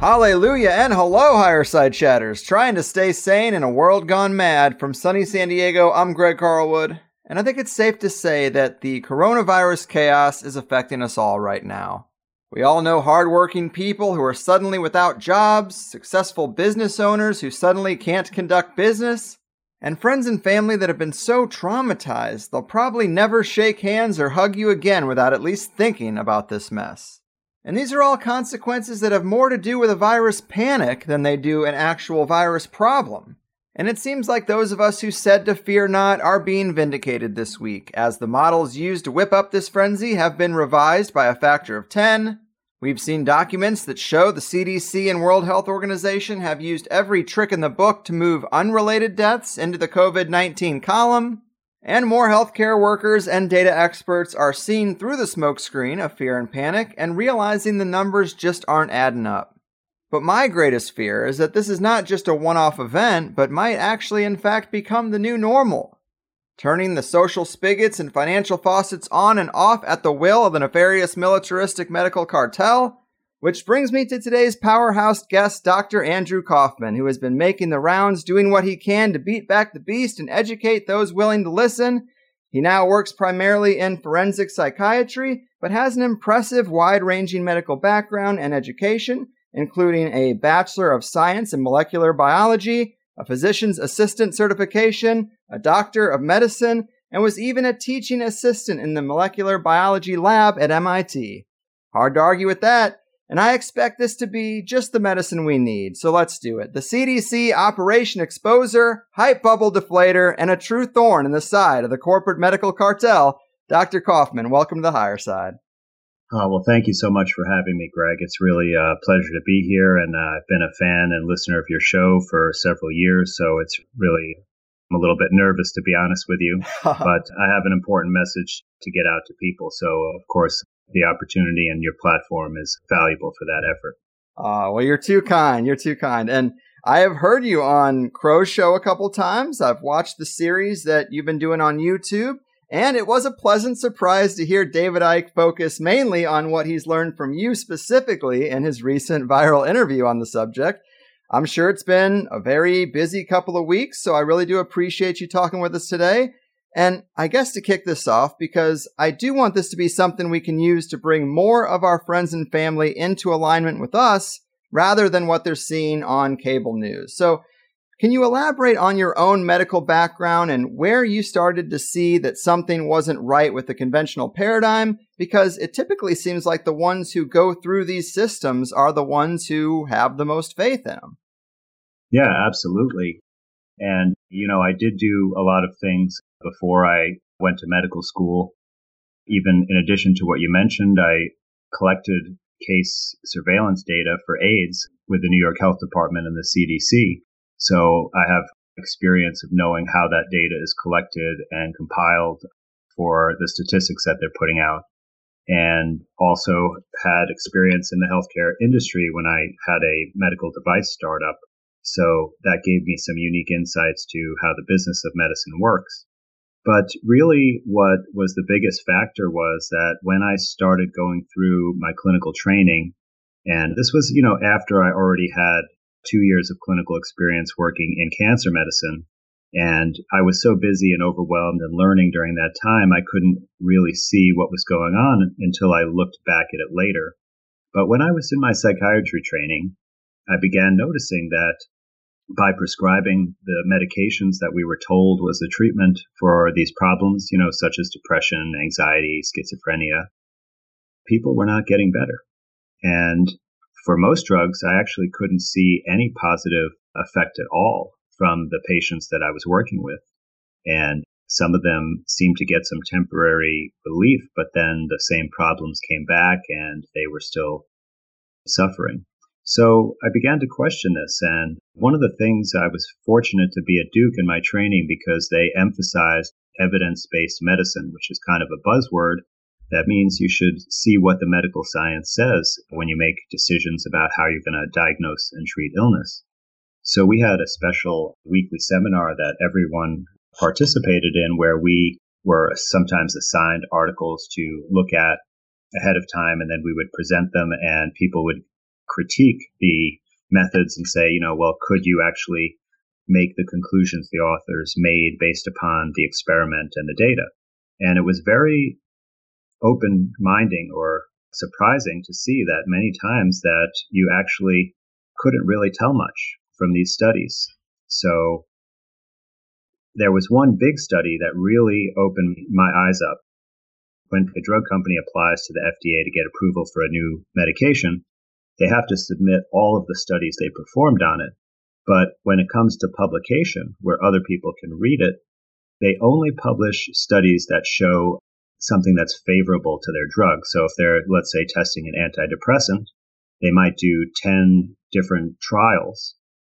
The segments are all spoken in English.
Hallelujah and hello, Higher Side Chatters. Trying to stay sane in a world gone mad. From sunny San Diego, I'm Greg Carlwood, and I think it's safe to say that the coronavirus chaos is affecting us all right now. We all know hardworking people who are suddenly without jobs, successful business owners who suddenly can't conduct business, and friends and family that have been so traumatized they'll probably never shake hands or hug you again without at least thinking about this mess. And these are all consequences that have more to do with a virus panic than they do an actual virus problem. And it seems like those of us who said to fear not are being vindicated this week, as the models used to whip up this frenzy have been revised by a factor of 10. We've seen documents that show the CDC and World Health Organization have used every trick in the book to move unrelated deaths into the COVID 19 column. And more healthcare workers and data experts are seeing through the smokescreen of fear and panic and realizing the numbers just aren't adding up. But my greatest fear is that this is not just a one off event, but might actually, in fact, become the new normal. Turning the social spigots and financial faucets on and off at the will of the nefarious militaristic medical cartel which brings me to today's powerhouse guest, Dr. Andrew Kaufman, who has been making the rounds, doing what he can to beat back the beast and educate those willing to listen. He now works primarily in forensic psychiatry, but has an impressive wide ranging medical background and education, including a Bachelor of Science in Molecular Biology, a physician's assistant certification, a doctor of medicine, and was even a teaching assistant in the molecular biology lab at MIT. Hard to argue with that. And I expect this to be just the medicine we need. So let's do it. The CDC Operation Exposer, Hype Bubble Deflator, and a true thorn in the side of the corporate medical cartel. Dr. Kaufman, welcome to the higher side. Oh, well, thank you so much for having me, Greg. It's really a pleasure to be here. And uh, I've been a fan and listener of your show for several years. So it's really, I'm a little bit nervous, to be honest with you. but I have an important message to get out to people. So, of course, the opportunity and your platform is valuable for that effort. Uh, well, you're too kind. You're too kind. And I have heard you on Crow's Show a couple times. I've watched the series that you've been doing on YouTube. And it was a pleasant surprise to hear David Icke focus mainly on what he's learned from you specifically in his recent viral interview on the subject. I'm sure it's been a very busy couple of weeks, so I really do appreciate you talking with us today. And I guess to kick this off, because I do want this to be something we can use to bring more of our friends and family into alignment with us rather than what they're seeing on cable news. So, can you elaborate on your own medical background and where you started to see that something wasn't right with the conventional paradigm? Because it typically seems like the ones who go through these systems are the ones who have the most faith in them. Yeah, absolutely. And, you know, I did do a lot of things before I went to medical school. Even in addition to what you mentioned, I collected case surveillance data for AIDS with the New York Health Department and the CDC. So I have experience of knowing how that data is collected and compiled for the statistics that they're putting out. and also had experience in the healthcare industry when I had a medical device startup. So that gave me some unique insights to how the business of medicine works. But really, what was the biggest factor was that when I started going through my clinical training, and this was, you know, after I already had two years of clinical experience working in cancer medicine, and I was so busy and overwhelmed and learning during that time, I couldn't really see what was going on until I looked back at it later. But when I was in my psychiatry training, I began noticing that by prescribing the medications that we were told was the treatment for these problems, you know, such as depression, anxiety, schizophrenia, people were not getting better. And for most drugs, I actually couldn't see any positive effect at all from the patients that I was working with. And some of them seemed to get some temporary relief, but then the same problems came back and they were still suffering. So I began to question this. And one of the things I was fortunate to be at Duke in my training because they emphasized evidence based medicine, which is kind of a buzzword. That means you should see what the medical science says when you make decisions about how you're going to diagnose and treat illness. So we had a special weekly seminar that everyone participated in where we were sometimes assigned articles to look at ahead of time and then we would present them and people would critique the methods and say, you know, well, could you actually make the conclusions the authors made based upon the experiment and the data? And it was very open minding or surprising to see that many times that you actually couldn't really tell much from these studies. So there was one big study that really opened my eyes up. When a drug company applies to the FDA to get approval for a new medication, they have to submit all of the studies they performed on it. But when it comes to publication, where other people can read it, they only publish studies that show something that's favorable to their drug. So if they're, let's say, testing an antidepressant, they might do 10 different trials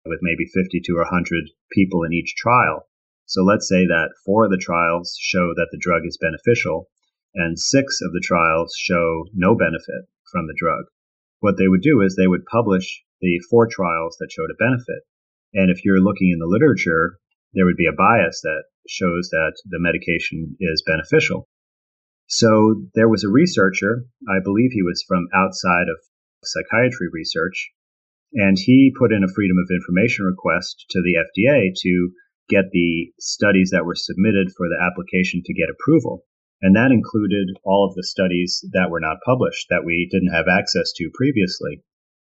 with maybe 50 to 100 people in each trial. So let's say that four of the trials show that the drug is beneficial and six of the trials show no benefit from the drug. What they would do is they would publish the four trials that showed a benefit. And if you're looking in the literature, there would be a bias that shows that the medication is beneficial. So there was a researcher, I believe he was from outside of psychiatry research, and he put in a Freedom of Information request to the FDA to get the studies that were submitted for the application to get approval. And that included all of the studies that were not published that we didn't have access to previously.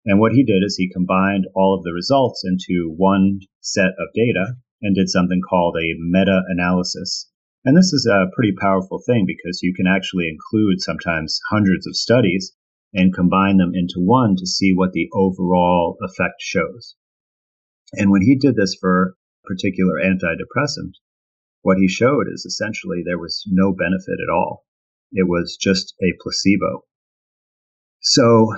And what he did is he combined all of the results into one set of data and did something called a meta analysis. And this is a pretty powerful thing because you can actually include sometimes hundreds of studies and combine them into one to see what the overall effect shows. And when he did this for a particular antidepressant, what he showed is essentially there was no benefit at all. It was just a placebo. So,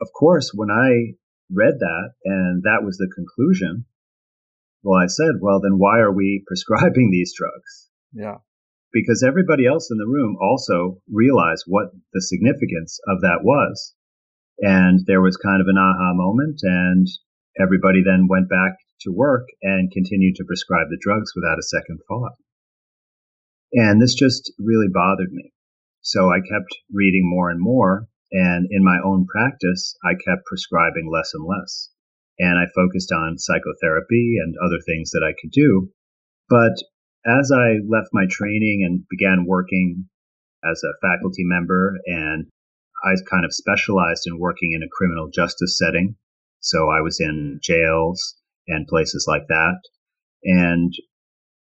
of course, when I read that and that was the conclusion, well, I said, well, then why are we prescribing these drugs? Yeah because everybody else in the room also realized what the significance of that was. And there was kind of an aha moment, and everybody then went back to work and continued to prescribe the drugs without a second thought. And this just really bothered me. So I kept reading more and more. And in my own practice, I kept prescribing less and less. And I focused on psychotherapy and other things that I could do. But as I left my training and began working as a faculty member, and I kind of specialized in working in a criminal justice setting. So I was in jails and places like that. And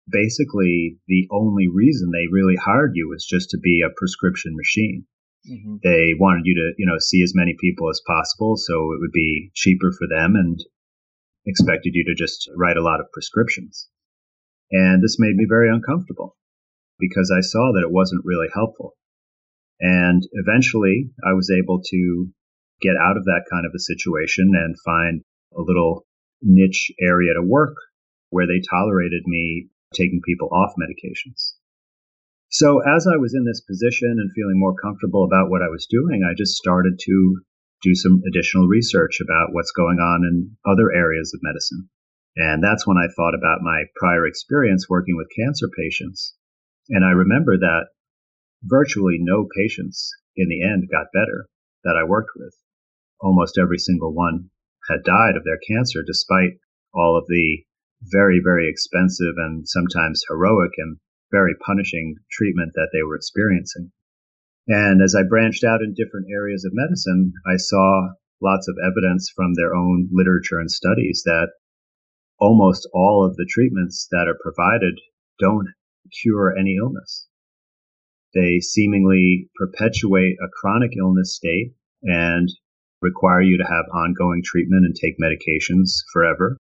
basically, the only reason they really hired you was just to be a prescription machine. Mm-hmm. They wanted you to, you know, see as many people as possible, so it would be cheaper for them, and expected you to just write a lot of prescriptions. And this made me very uncomfortable because I saw that it wasn't really helpful. And eventually I was able to get out of that kind of a situation and find a little niche area to work where they tolerated me taking people off medications. So as I was in this position and feeling more comfortable about what I was doing, I just started to do some additional research about what's going on in other areas of medicine. And that's when I thought about my prior experience working with cancer patients. And I remember that virtually no patients in the end got better that I worked with. Almost every single one had died of their cancer despite all of the very, very expensive and sometimes heroic and very punishing treatment that they were experiencing. And as I branched out in different areas of medicine, I saw lots of evidence from their own literature and studies that almost all of the treatments that are provided don't cure any illness. They seemingly perpetuate a chronic illness state and require you to have ongoing treatment and take medications forever.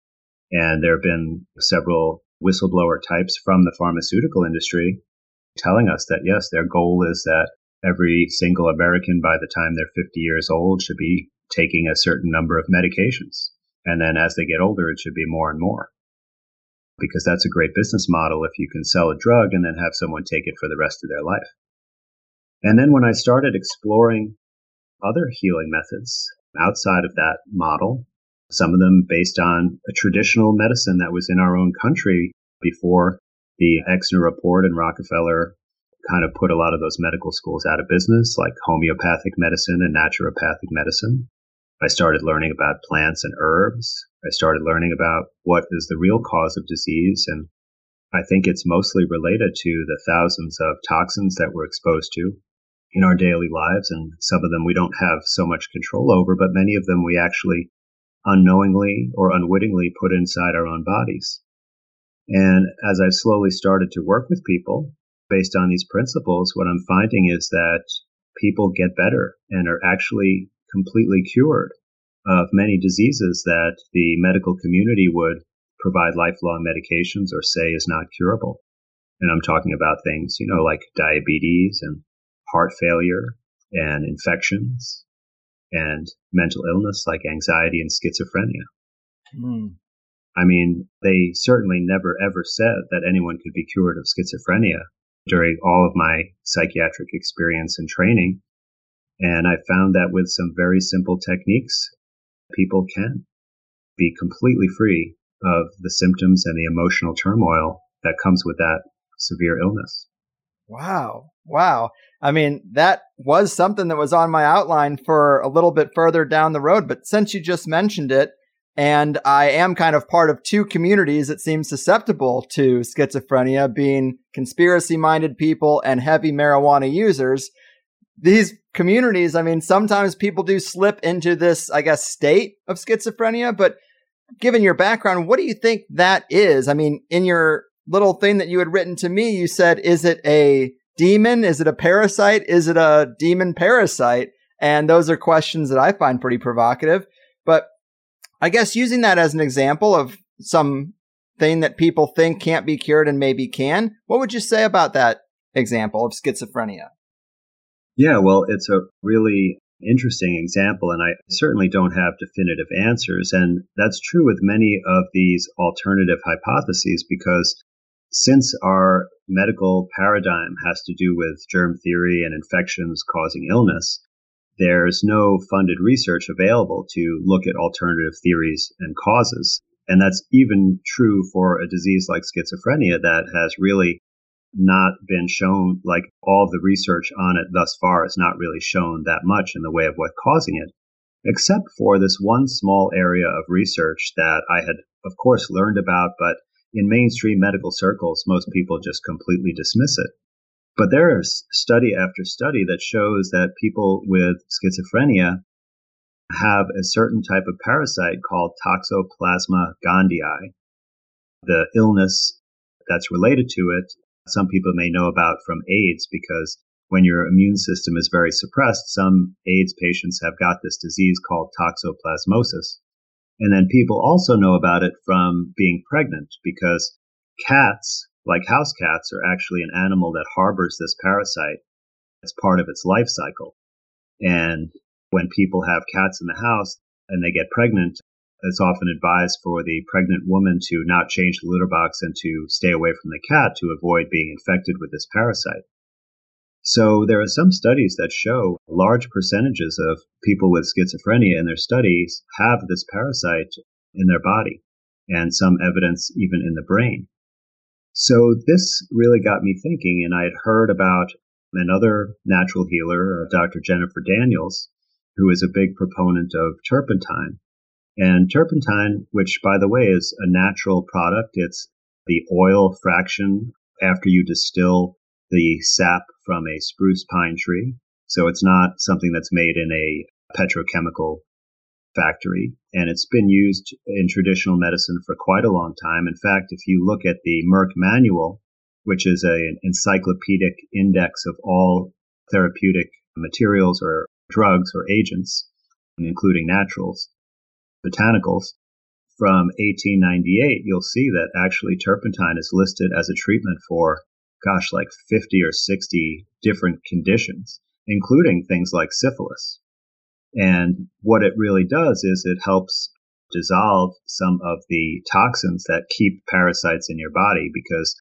And there have been several whistleblower types from the pharmaceutical industry telling us that yes, their goal is that every single American by the time they're 50 years old should be taking a certain number of medications. And then as they get older, it should be more and more. Because that's a great business model if you can sell a drug and then have someone take it for the rest of their life. And then when I started exploring other healing methods outside of that model, some of them based on a traditional medicine that was in our own country before the Flexner report and Rockefeller kind of put a lot of those medical schools out of business, like homeopathic medicine and naturopathic medicine. I started learning about plants and herbs. I started learning about what is the real cause of disease. And I think it's mostly related to the thousands of toxins that we're exposed to in our daily lives. And some of them we don't have so much control over, but many of them we actually unknowingly or unwittingly put inside our own bodies. And as I've slowly started to work with people, based on these principles, what I'm finding is that people get better and are actually completely cured of many diseases that the medical community would provide lifelong medications or say is not curable. And I'm talking about things, you know, like diabetes and heart failure and infections and mental illness like anxiety and schizophrenia. Mm. I mean, they certainly never ever said that anyone could be cured of schizophrenia during all of my psychiatric experience and training. And I found that with some very simple techniques, people can be completely free of the symptoms and the emotional turmoil that comes with that severe illness. Wow. Wow. I mean, that was something that was on my outline for a little bit further down the road. But since you just mentioned it, and I am kind of part of two communities that seem susceptible to schizophrenia, being conspiracy minded people and heavy marijuana users. These communities, I mean, sometimes people do slip into this, I guess, state of schizophrenia, but given your background, what do you think that is? I mean, in your little thing that you had written to me, you said, is it a demon? Is it a parasite? Is it a demon parasite? And those are questions that I find pretty provocative. But I guess using that as an example of some thing that people think can't be cured and maybe can, what would you say about that example of schizophrenia? Yeah, well, it's a really interesting example, and I certainly don't have definitive answers. And that's true with many of these alternative hypotheses because since our medical paradigm has to do with germ theory and infections causing illness, there's no funded research available to look at alternative theories and causes. And that's even true for a disease like schizophrenia that has really not been shown, like all the research on it thus far has not really shown that much in the way of what's causing it, except for this one small area of research that I had, of course, learned about, but in mainstream medical circles, most people just completely dismiss it. But there is study after study that shows that people with schizophrenia have a certain type of parasite called Toxoplasma gondii. The illness that's related to it, some people may know about from AIDS because when your immune system is very suppressed, some AIDS patients have got this disease called toxoplasmosis. And then people also know about it from being pregnant because cats like house cats are actually an animal that harbors this parasite as part of its life cycle. And when people have cats in the house and they get pregnant, it's often advised for the pregnant woman to not change the litter box and to stay away from the cat to avoid being infected with this parasite. So there are some studies that show large percentages of people with schizophrenia in their studies have this parasite in their body and some evidence even in the brain. So this really got me thinking and I had heard about another natural healer, uh, Dr. Jennifer Daniels, who is a big proponent of turpentine. And turpentine, which by the way is a natural product, it's the oil fraction after you distill the sap from a spruce pine tree. So it's not something that's made in a petrochemical factory. And it's been used in traditional medicine for quite a long time. In fact, if you look at the Merck manual, which is a, an encyclopedic index of all therapeutic materials or drugs or agents, including naturals, botanicals, from 1898, you'll see that actually turpentine is listed as a treatment for gosh, like 50 or 60 different conditions, including things like syphilis. And what it really does is it helps dissolve some of the toxins that keep parasites in your body because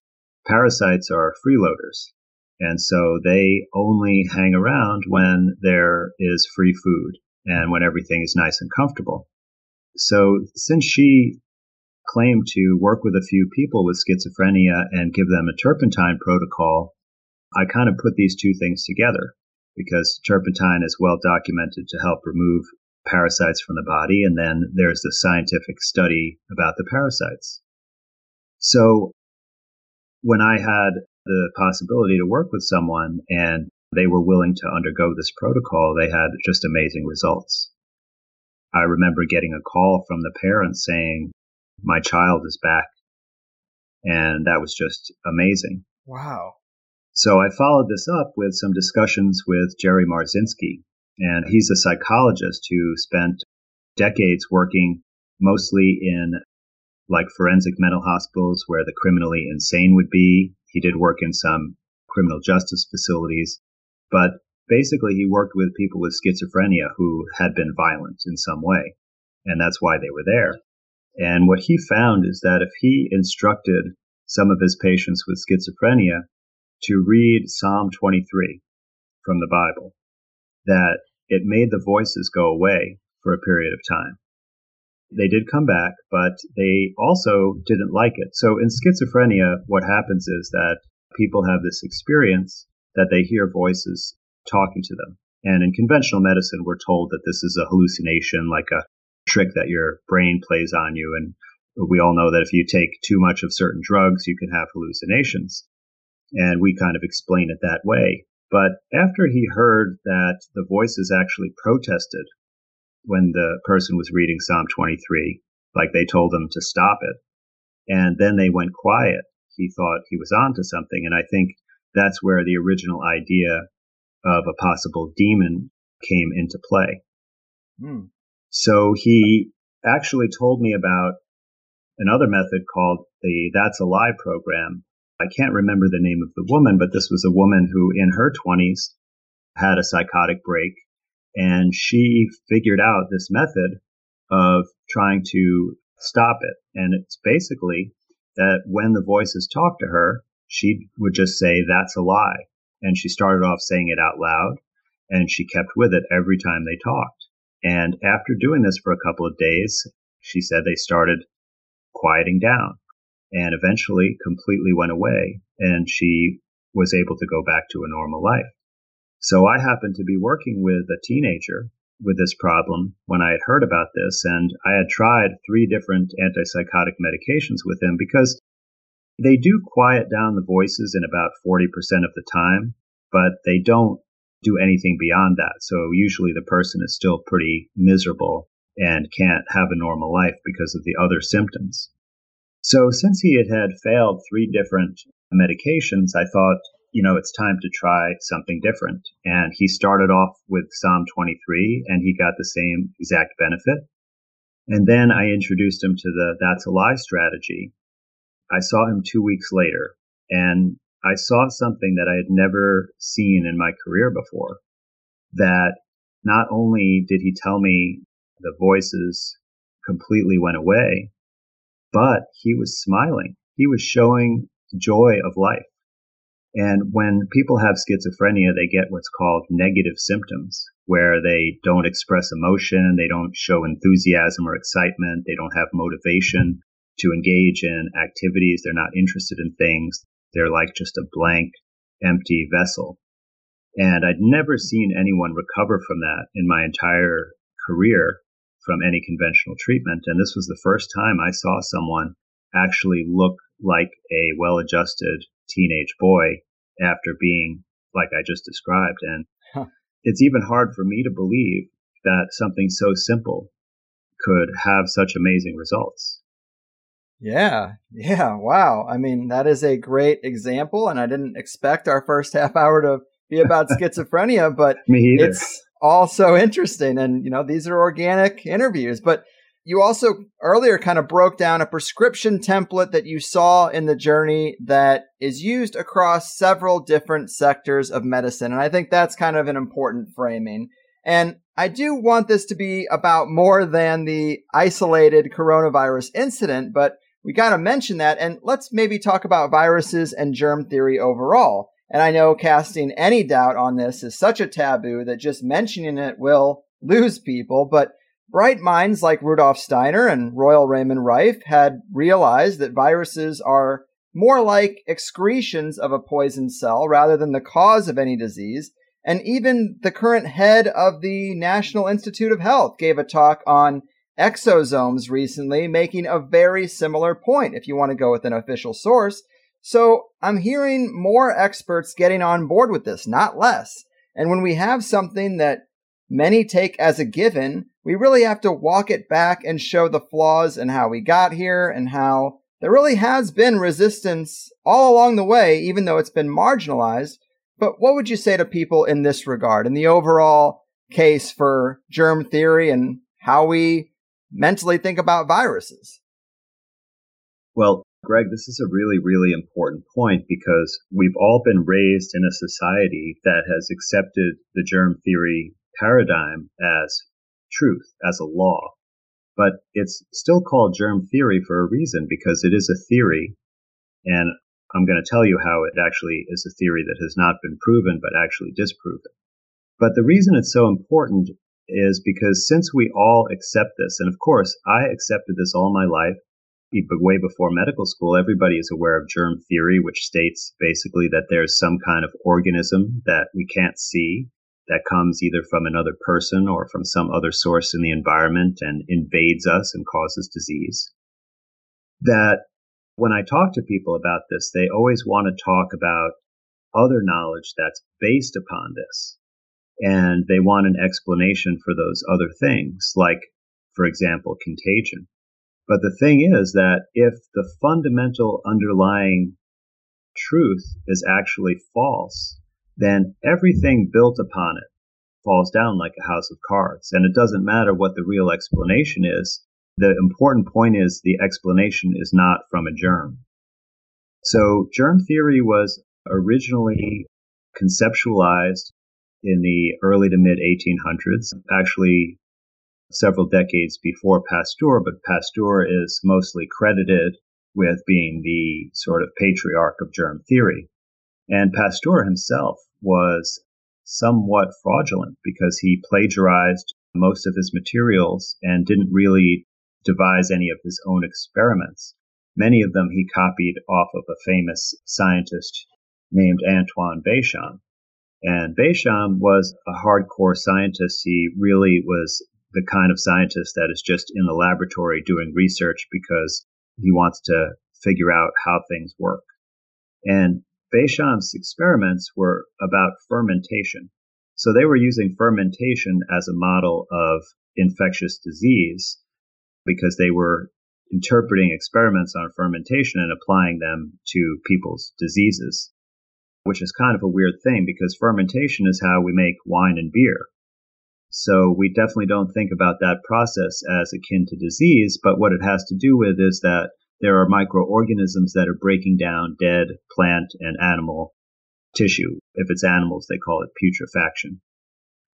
parasites are freeloaders. And so they only hang around when there is free food and when everything is nice and comfortable. So since she claimed to work with a few people with schizophrenia and give them a turpentine protocol, I kind of put these two things together because turpentine is well documented to help remove parasites from the body. And then there's the scientific study about the parasites. So when I had the possibility to work with someone and they were willing to undergo this protocol, they had just amazing results. I remember getting a call from the parents saying, my child is back. And that was just amazing. Wow. So I followed this up with some discussions with Jerry Marzinsky. And he's a psychologist who spent decades working mostly in like forensic mental hospitals where the criminally insane would be. He did work in some criminal justice facilities, but basically he worked with people with schizophrenia who had been violent in some way. And that's why they were there. And what he found is that if he instructed some of his patients with schizophrenia to read Psalm 23 from the Bible, that it made the voices go away for a period of time. They did come back, but they also didn't like it. So in schizophrenia, what happens is that people have this experience that they hear voices talking to them. And in conventional medicine, we're told that this is a hallucination, like a trick that your brain plays on you. And we all know that if you take too much of certain drugs, you can have hallucinations. And we kind of explain it that way. But after he heard that the voices actually protested when the person was reading Psalm 23, like they told him to stop it, and then they went quiet, he thought he was onto something. And I think that's where the original idea of a possible demon came into play. Hmm. So he actually told me about another method called the That's a Lie program. I can't remember the name of the woman, but this was a woman who in her 20s had a psychotic break and she figured out this method of trying to stop it. And it's basically that when the voices talked to her, she would just say, That's a lie. And she started off saying it out loud and she kept with it every time they talked. And after doing this for a couple of days, she said they started quieting down and eventually completely went away and she was able to go back to a normal life. So I happened to be working with a teenager with this problem when I had heard about this and I had tried three different antipsychotic medications with him because they do quiet down the voices in about 40% of the time, but they don't do anything beyond that. So usually the person is still pretty miserable and can't have a normal life because of the other symptoms. So since he had had failed three different medications, I thought, you know, it's time to try something different. And he started off with Psalm 23 and he got the same exact benefit. And then I introduced him to the That's a Lie strategy. I saw him two weeks later and I saw something that I had never seen in my career before. That not only did he tell me the voices completely went away, but he was smiling. He was showing joy of life. And when people have schizophrenia, they get what's called negative symptoms, where they don't express emotion, they don't show enthusiasm or excitement, they don't have motivation to engage in activities, they're not interested in things, they're like just a blank, empty vessel. And I'd never seen anyone recover from that in my entire career from any conventional treatment. And this was the first time I saw someone actually look like a well adjusted teenage boy after being like I just described. And huh. it's even hard for me to believe that something so simple could have such amazing results. Yeah, yeah, wow. I mean, that is a great example, and I didn't expect our first half hour to be about schizophrenia, but it's also interesting. And, you know, these are organic interviews. But you also earlier kind of broke down a prescription template that you saw in the journey that is used across several different sectors of medicine. And I think that's kind of an important framing. And I do want this to be about more than the isolated coronavirus incident, but we got to mention that. And let's maybe talk about viruses and germ theory overall. And I know casting any doubt on this is such a taboo that just mentioning it will lose people, but Bright minds like Rudolf Steiner and Royal Raymond Rife had realized that viruses are more like excretions of a poison cell rather than the cause of any disease. And even the current head of the National Institute of Health gave a talk on exosomes recently, making a very similar point if you want to go with an official source. So I'm hearing more experts getting on board with this, not less. And when we have something that many take as a given, we really have to walk it back and show the flaws and how we got here and how there really has been resistance all along the way, even though it's been marginalized. But what would you say to people in this regard, in the overall case for germ theory and how we mentally think about viruses? Well, Greg, this is a really, really important point because we've all been raised in a society that has accepted the germ theory paradigm as truth, as a law. But it's still called germ theory for a reason because it is a theory. And I'm going to tell you how it actually is a theory that has not been proven, but actually disproven. But the reason it's so important is because since we all accept this, and of course, I accepted this all my life, way before medical school, everybody is aware of germ theory, which states basically that there's some kind of organism that we can't see that comes either from another person or from some other source in the environment and invades us and causes disease. That when I talk to people about this, they always want to talk about other knowledge that's based upon this. And they want an explanation for those other things, like, for example, contagion. But the thing is that if the fundamental underlying truth is actually false, then everything built upon it falls down like a house of cards. And it doesn't matter what the real explanation is. The important point is the explanation is not from a germ. So germ theory was originally conceptualized in the early to mid 1800s, actually several decades before Pasteur, but Pasteur is mostly credited with being the sort of patriarch of germ theory. And Pasteur himself was somewhat fraudulent because he plagiarized most of his materials and didn't really devise any of his own experiments. Many of them he copied off of a famous scientist named Antoine Béchamp. And Béchamp was a hardcore scientist. He really was the kind of scientist that is just in the laboratory doing research because he wants to figure out how things work. And Béchamp's experiments were about fermentation. So they were using fermentation as a model of infectious disease because they were interpreting experiments on fermentation and applying them to people's diseases, which is kind of a weird thing because fermentation is how we make wine and beer. So we definitely don't think about that process as akin to disease, but what it has to do with is that there are microorganisms that are breaking down dead plant and animal tissue. If it's animals, they call it putrefaction.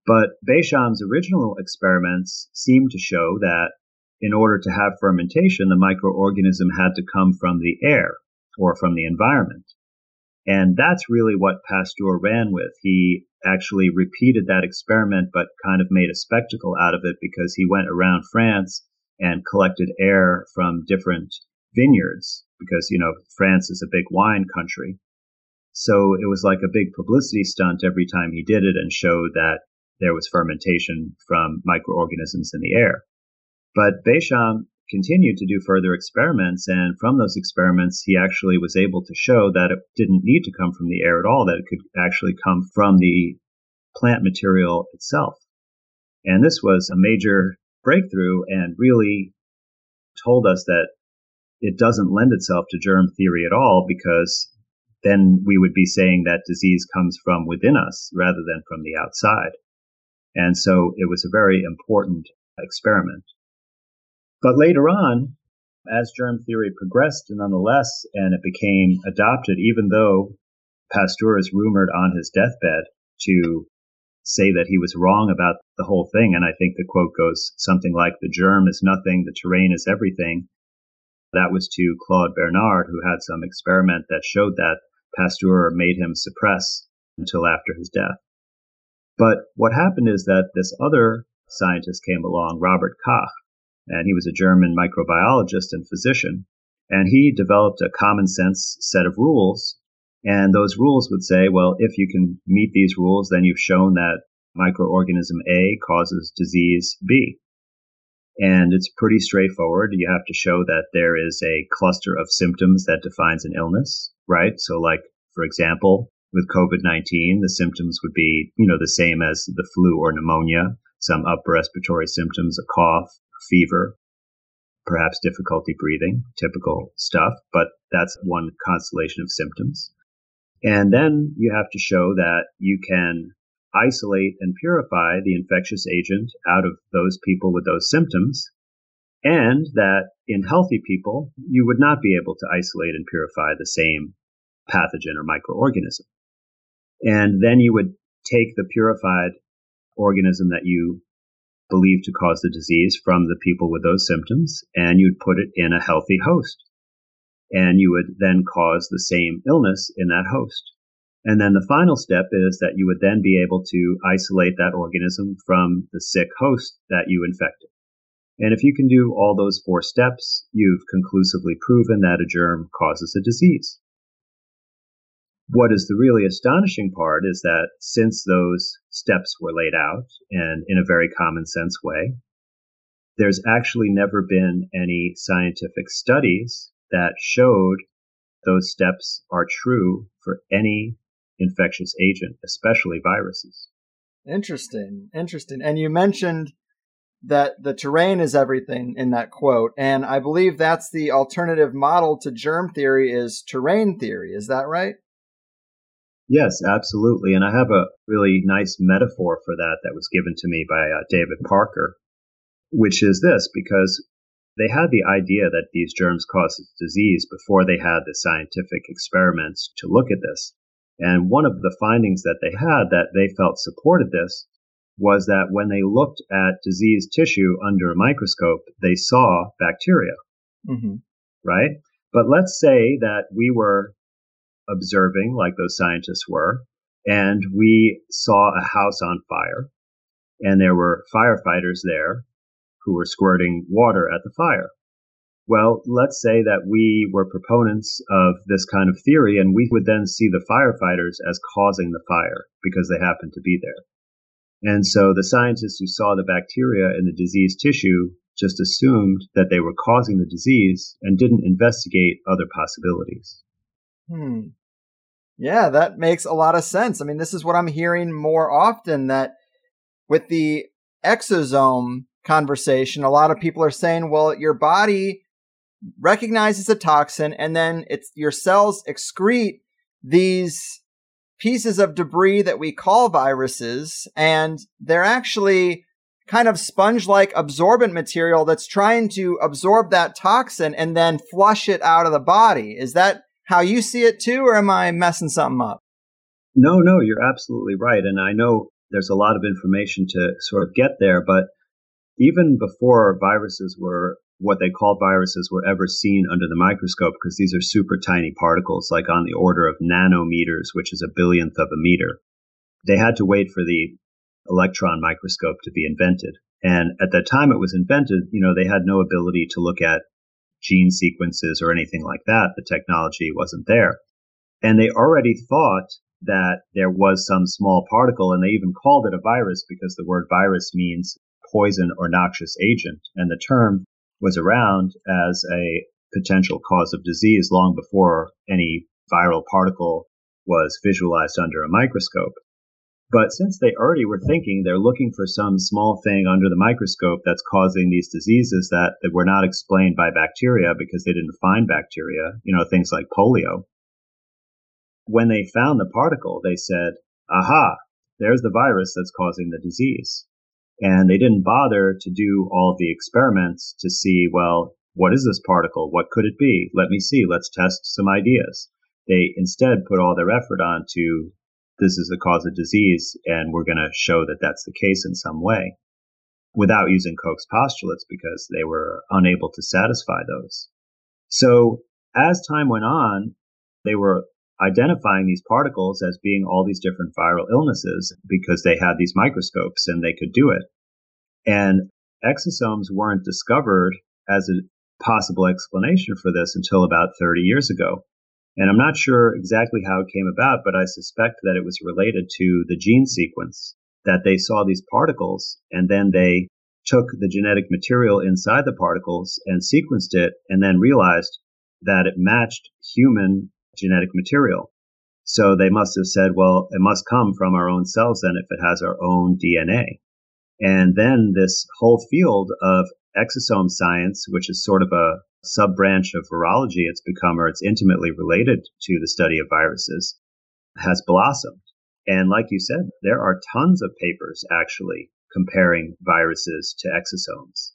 But Béchamp's original experiments seem to show that in order to have fermentation, the microorganism had to come from the air or from the environment. And that's really what Pasteur ran with. He actually repeated that experiment, but kind of made a spectacle out of it because he went around France and collected air from different vineyards because, you know, France is a big wine country. So it was like a big publicity stunt every time he did it and showed that there was fermentation from microorganisms in the air. But Béchamp continued to do further experiments. And from those experiments, he actually was able to show that it didn't need to come from the air at all, that it could actually come from the plant material itself. And this was a major breakthrough and really told us that it doesn't lend itself to germ theory at all because then we would be saying that disease comes from within us rather than from the outside. And so it was a very important experiment. But later on, as germ theory progressed nonetheless, and it became adopted, even though Pasteur is rumored on his deathbed to say that he was wrong about the whole thing. And I think the quote goes something like, the germ is nothing, the terrain is everything. That was to Claude Bernard, who had some experiment that showed that Pasteur made him suppress until after his death. But what happened is that this other scientist came along, Robert Koch, and he was a German microbiologist and physician. And he developed a common sense set of rules. And those rules would say, well, if you can meet these rules, then you've shown that microorganism A causes disease B. And it's pretty straightforward. You have to show that there is a cluster of symptoms that defines an illness, right? So, like, for example, with COVID 19, the symptoms would be, you know, the same as the flu or pneumonia, some upper respiratory symptoms, a cough, fever, perhaps difficulty breathing, typical stuff, but that's one constellation of symptoms. And then you have to show that you can isolate and purify the infectious agent out of those people with those symptoms, and that in healthy people, you would not be able to isolate and purify the same pathogen or microorganism. And then you would take the purified organism that you believed to cause the disease from the people with those symptoms, and you'd put it in a healthy host. And you would then cause the same illness in that host. And then the final step is that you would then be able to isolate that organism from the sick host that you infected. And if you can do all those four steps, you've conclusively proven that a germ causes a disease. What is the really astonishing part is that since those steps were laid out and in a very common sense way, there's actually never been any scientific studies that showed those steps are true for any infectious agent, especially viruses. Interesting. Interesting. And you mentioned that the terrain is everything in that quote. And I believe that's the alternative model to germ theory is terrain theory. Is that right? Yes, absolutely. And I have a really nice metaphor for that that was given to me by uh, David Parker, which is this because they had the idea that these germs cause disease before they had the scientific experiments to look at this. And one of the findings that they had that they felt supported this was that when they looked at diseased tissue under a microscope, they saw bacteria. Mm-hmm. Right? But let's say that we were observing, like those scientists were, and we saw a house on fire, and there were firefighters there who were squirting water at the fire. Well, let's say that we were proponents of this kind of theory, and we would then see the firefighters as causing the fire because they happened to be there. And so the scientists who saw the bacteria in the diseased tissue just assumed that they were causing the disease and didn't investigate other possibilities. Hmm. Yeah, that makes a lot of sense. I mean, this is what I'm hearing more often that with the exosome conversation, a lot of people are saying, well, your body recognizes a toxin and then it's your cells excrete these pieces of debris that we call viruses and they're actually kind of sponge like absorbent material that's trying to absorb that toxin and then flush it out of the body. Is that how you see it too, or am I messing something up? No, no, you're absolutely right. And I know there's a lot of information to sort of get there, but even before viruses were what they called viruses were ever seen under the microscope because these are super tiny particles, like on the order of nanometers, which is a billionth of a meter. They had to wait for the electron microscope to be invented. And at the time it was invented, you know, they had no ability to look at gene sequences or anything like that. The technology wasn't there. And they already thought that there was some small particle, and they even called it a virus because the word virus means poison or noxious agent. And the term was around as a potential cause of disease long before any viral particle was visualized under a microscope. But since they already were thinking they're looking for some small thing under the microscope that's causing these diseases that, that were not explained by bacteria because they didn't find bacteria, you know, things like polio. When they found the particle, they said, aha, there's the virus that's causing the disease. And they didn't bother to do all the experiments to see, well, what is this particle? What could it be? Let me see. Let's test some ideas. They instead put all their effort on to this is the cause of disease, and we're going to show that that's the case in some way without using Koch's postulates because they were unable to satisfy those. So as time went on, they were identifying these particles as being all these different viral illnesses because they had these microscopes and they could do it. And exosomes weren't discovered as a possible explanation for this until about 30 years ago. And I'm not sure exactly how it came about, but I suspect that it was related to the gene sequence that they saw these particles and then they took the genetic material inside the particles and sequenced it and then realized that it matched human genetic material. So they must have said, well, it must come from our own cells then if it has our own DNA. And then this whole field of exosome science, which is sort of a sub branch of virology it's become, or it's intimately related to the study of viruses, has blossomed. And like you said, there are tons of papers actually comparing viruses to exosomes.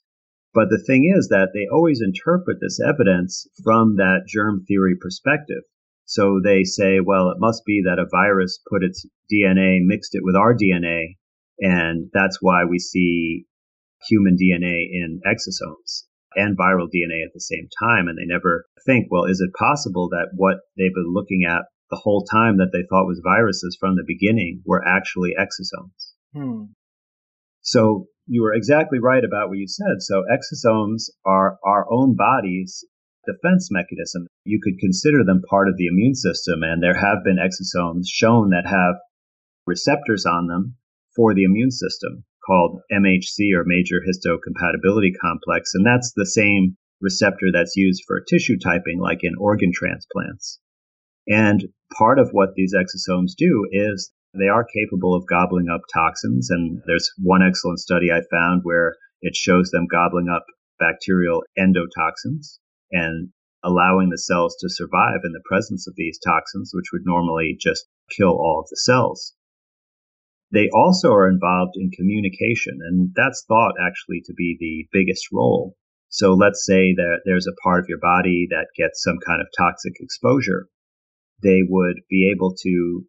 But the thing is that they always interpret this evidence from that germ theory perspective. So they say, well, it must be that a virus put its DNA, mixed it with our DNA, and that's why we see human DNA in exosomes and viral DNA at the same time. And they never think, well, is it possible that what they've been looking at the whole time that they thought was viruses from the beginning were actually exosomes? Hmm. So you were exactly right about what you said. So exosomes are our own body's defense mechanism. You could consider them part of the immune system, and there have been exosomes shown that have receptors on them for the immune system called MHC or major histocompatibility complex. And that's the same receptor that's used for tissue typing, like in organ transplants. And part of what these exosomes do is they are capable of gobbling up toxins. And there's one excellent study I found where it shows them gobbling up bacterial endotoxins and allowing the cells to survive in the presence of these toxins, which would normally just kill all of the cells. They also are involved in communication, and that's thought actually to be the biggest role. So let's say that there's a part of your body that gets some kind of toxic exposure. They would be able to,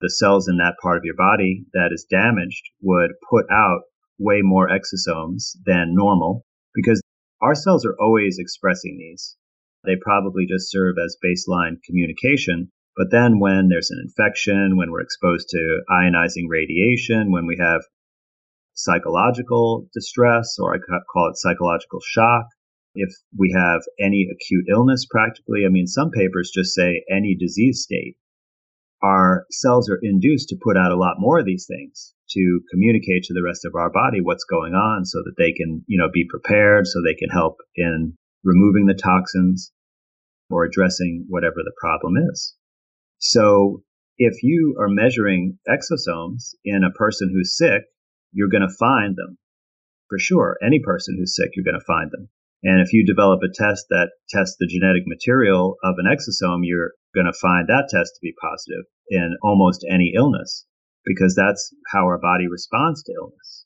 the cells in that part of your body that is damaged would put out way more exosomes than normal because our cells are always expressing these. They probably just serve as baseline communication, but then when there's an infection, when we're exposed to ionizing radiation, when we have psychological distress, or I call it psychological shock, if we have any acute illness practically, I mean, some papers just say any disease state, our cells are induced to put out a lot more of these things to communicate to the rest of our body what's going on so that they can, you know, be prepared, so they can help in removing the toxins or addressing whatever the problem is. So if you are measuring exosomes in a person who's sick, you're going to find them for sure. Any person who's sick, you're going to find them. And if you develop a test that tests the genetic material of an exosome, you're going to find that test to be positive in almost any illness because that's how our body responds to illness.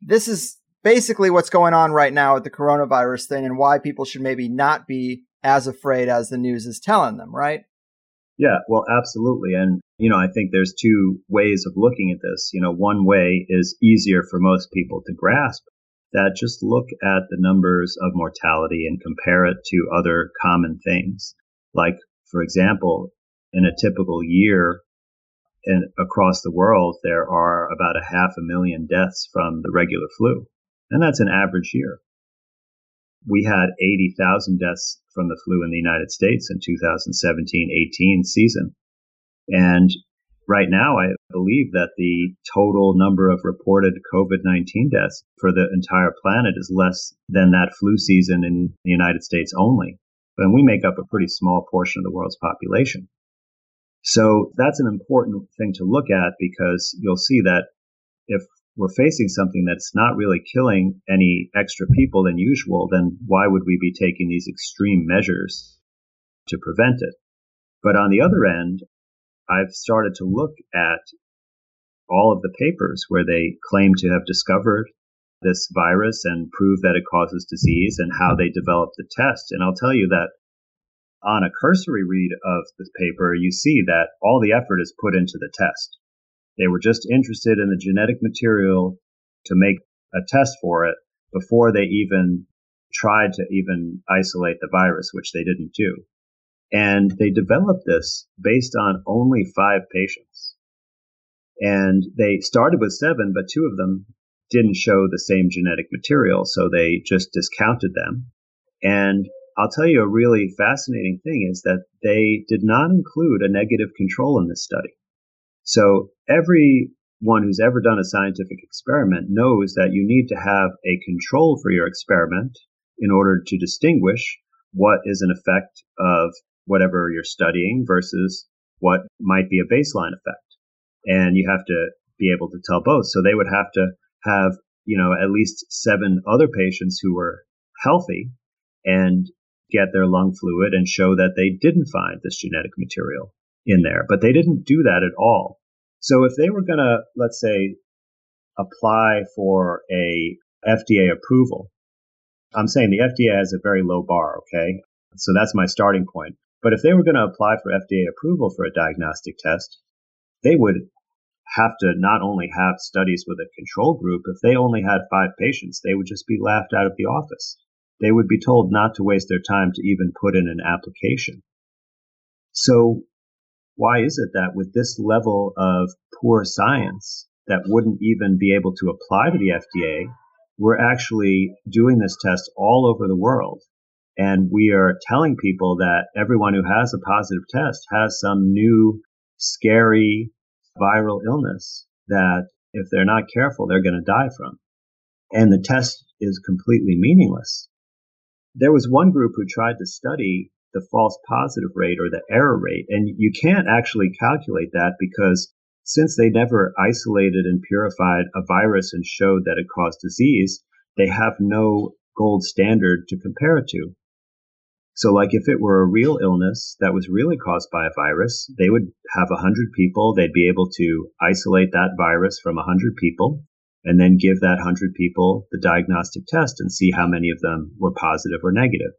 This is basically what's going on right now with the coronavirus thing and why people should maybe not be as afraid as the news is telling them, right? Yeah, well, absolutely. And, you know, I think there's two ways of looking at this. You know, one way is easier for most people to grasp. that just look at the numbers of mortality and compare it to other common things. Like, for example, in a typical year in, across the world, there are about a half a million deaths from the regular flu. And that's an average year. We had 80,000 deaths from the flu in the United States in 2017-18 season. And right now, I believe that the total number of reported COVID 19 deaths for the entire planet is less than that flu season in the United States only. And we make up a pretty small portion of the world's population. So that's an important thing to look at because you'll see that if we're facing something that's not really killing any extra people than usual, then why would we be taking these extreme measures to prevent it? But on the other end, I've started to look at all of the papers where they claim to have discovered this virus and prove that it causes disease and how they developed the test. And I'll tell you that on a cursory read of the paper, you see that all the effort is put into the test. They were just interested in the genetic material to make a test for it before they even tried to even isolate the virus, which they didn't do. And they developed this based on only five patients. And they started with seven, but two of them didn't show the same genetic material, so they just discounted them. And I'll tell you a really fascinating thing is that they did not include a negative control in this study. So everyone who's ever done a scientific experiment knows that you need to have a control for your experiment in order to distinguish what is an effect of whatever you're studying versus what might be a baseline effect. And you have to be able to tell both. So they would have to have, you know, at least seven other patients who were healthy and get their lung fluid and show that they didn't find this genetic material in there. But they didn't do that at all. So if they were going to, let's say, apply for a FDA approval, I'm saying the FDA has a very low bar, okay? So that's my starting point. But if they were going to apply for FDA approval for a diagnostic test, they would have to not only have studies with a control group, if they only had five patients, they would just be laughed out of the office. They would be told not to waste their time to even put in an application. So why is it that with this level of poor science that wouldn't even be able to apply to the FDA, we're actually doing this test all over the world and we are telling people that everyone who has a positive test has some new scary viral illness that if they're not careful, they're going to die from. And the test is completely meaningless. There was one group who tried to study the false positive rate or the error rate, and you can't actually calculate that because since they never isolated and purified a virus and showed that it caused disease, they have no gold standard to compare it to. So, like if it were a real illness that was really caused by a virus, they would have 100 people. They'd be able to isolate that virus from 100 people and then give that 100 people the diagnostic test and see how many of them were positive or negative.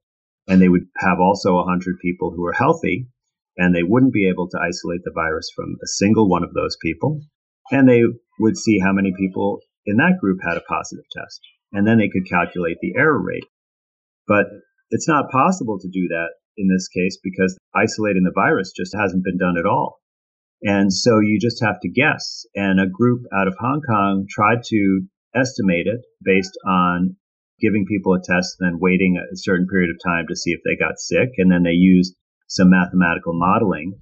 And they would have also 100 people who were healthy and they wouldn't be able to isolate the virus from a single one of those people. And they would see how many people in that group had a positive test. And then they could calculate the error rate. But it's not possible to do that in this case because isolating the virus just hasn't been done at all. And so you just have to guess. And a group out of Hong Kong tried to estimate it based on giving people a test and then waiting a certain period of time to see if they got sick. And then they used some mathematical modeling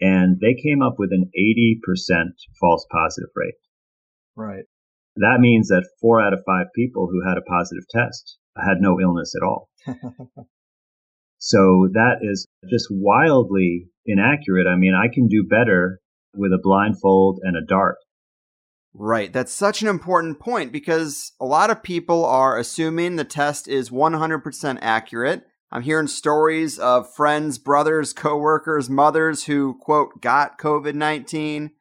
and they came up with an 80% false positive rate. Right. That means that four out of five people who had a positive test had no illness at all. so that is just wildly inaccurate. I mean, I can do better with a blindfold and a dart. Right. That's such an important point because a lot of people are assuming the test is 100% accurate. I'm hearing stories of friends, brothers, coworkers, mothers who, quote, got COVID 19.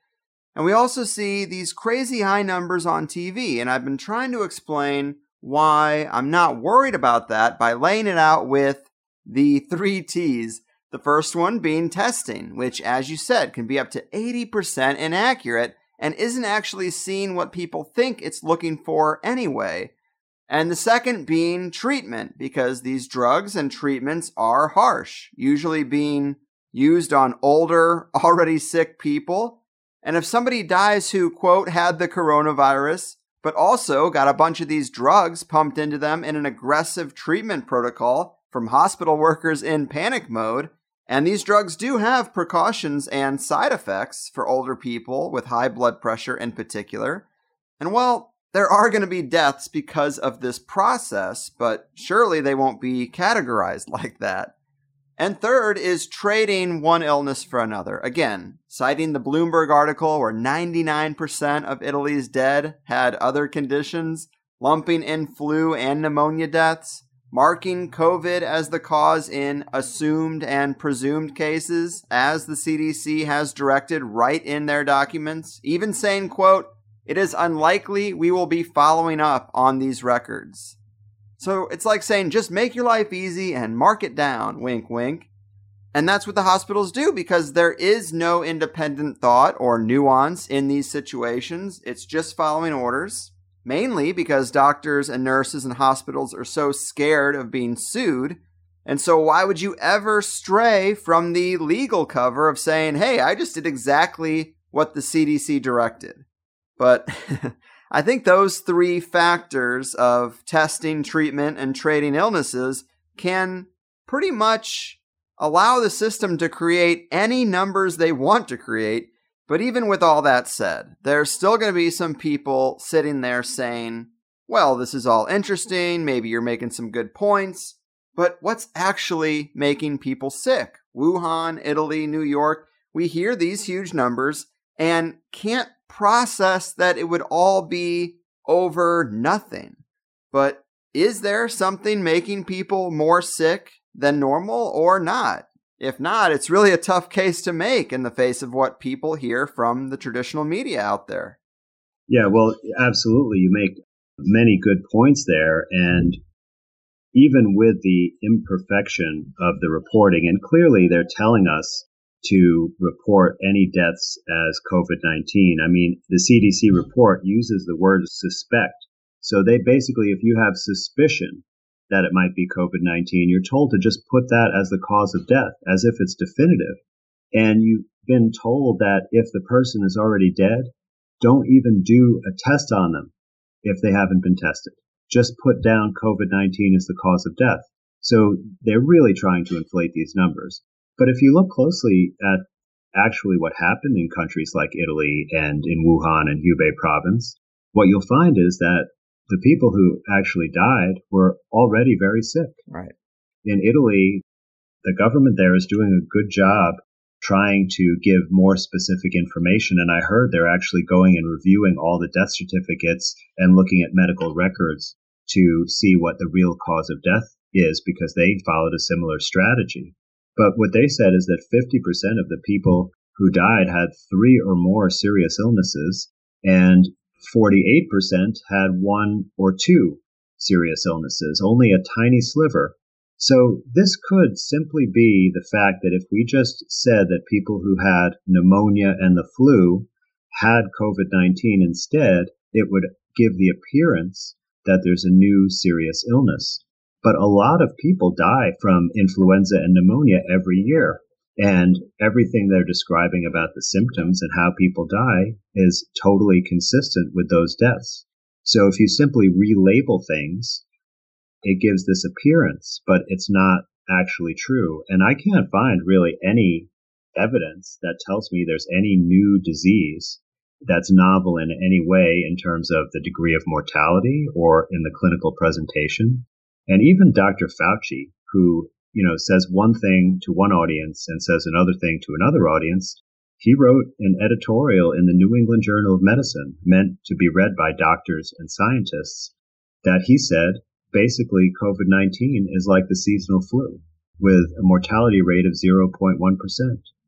And we also see these crazy high numbers on TV. And I've been trying to explain why I'm not worried about that by laying it out with the three T's. The first one being testing, which, as you said, can be up to 80% inaccurate and isn't actually seeing what people think it's looking for anyway. And the second being treatment, because these drugs and treatments are harsh, usually being used on older, already sick people. And if somebody dies who, quote, had the coronavirus, but also got a bunch of these drugs pumped into them in an aggressive treatment protocol from hospital workers in panic mode, and these drugs do have precautions and side effects for older people with high blood pressure in particular. And well, there are going to be deaths because of this process, but surely they won't be categorized like that. And third is trading one illness for another. Again, citing the Bloomberg article where 99% of Italy's dead had other conditions, lumping in flu and pneumonia deaths, marking COVID as the cause in assumed and presumed cases, as the CDC has directed right in their documents, even saying, quote, it is unlikely we will be following up on these records. So it's like saying just make your life easy and mark it down, wink, wink. And that's what the hospitals do because there is no independent thought or nuance in these situations. It's just following orders, mainly because doctors and nurses and hospitals are so scared of being sued. And so, why would you ever stray from the legal cover of saying, hey, I just did exactly what the CDC directed? But I think those three factors of testing, treatment, and trading illnesses can pretty much allow the system to create any numbers they want to create. But even with all that said, there's still going to be some people sitting there saying, well, this is all interesting. Maybe you're making some good points. But what's actually making people sick? Wuhan, Italy, New York. We hear these huge numbers and can't process that it would all be over nothing. But is there something making people more sick than normal or not? If not, it's really a tough case to make in the face of what people hear from the traditional media out there. Yeah, well, absolutely. You make many good points there. And even with the imperfection of the reporting, and clearly they're telling us to report any deaths as COVID 19. I mean, the CDC report uses the word suspect. So they basically, if you have suspicion that it might be COVID 19, you're told to just put that as the cause of death, as if it's definitive. And you've been told that if the person is already dead, don't even do a test on them if they haven't been tested. Just put down COVID 19 as the cause of death. So they're really trying to inflate these numbers. But if you look closely at actually what happened in countries like Italy and in Wuhan and Hubei province, what you'll find is that the people who actually died were already very sick. Right. In Italy, the government there is doing a good job trying to give more specific information. And I heard they're actually going and reviewing all the death certificates and looking at medical records to see what the real cause of death is because they followed a similar strategy. But what they said is that 50% of the people who died had three or more serious illnesses, and 48% had one or two serious illnesses, only a tiny sliver. So this could simply be the fact that if we just said that people who had pneumonia and the flu had COVID 19 instead, it would give the appearance that there's a new serious illness. But a lot of people die from influenza and pneumonia every year. And everything they're describing about the symptoms and how people die is totally consistent with those deaths. So if you simply relabel things, it gives this appearance, but it's not actually true. And I can't find really any evidence that tells me there's any new disease that's novel in any way in terms of the degree of mortality or in the clinical presentation. And even Dr. Fauci, who, you know, says one thing to one audience and says another thing to another audience, he wrote an editorial in the New England Journal of Medicine meant to be read by doctors and scientists that he said basically COVID 19 is like the seasonal flu with a mortality rate of 0.1%,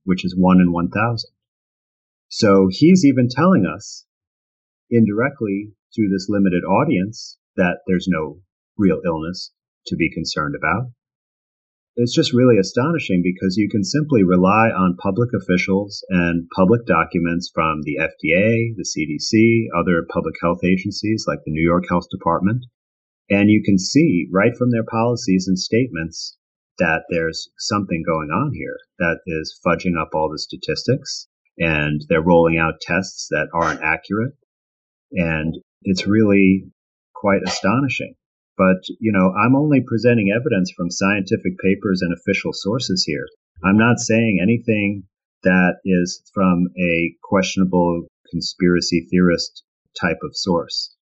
which is 1 in 1,000. So he's even telling us indirectly through this limited audience that there's no real illness to be concerned about. It's just really astonishing because you can simply rely on public officials and public documents from the FDA, the CDC, other public health agencies like the New York Health Department. And you can see right from their policies and statements that there's something going on here that is fudging up all the statistics and they're rolling out tests that aren't accurate. And it's really quite astonishing. But, you know, I'm only presenting evidence from scientific papers and official sources here. I'm not saying anything that is from a questionable conspiracy theorist type of source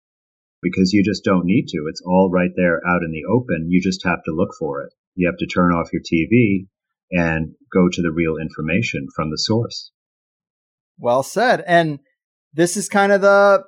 because you just don't need to. It's all right there out in the open. You just have to look for it. You have to turn off your TV and go to the real information from the source. Well said. And this is kind of the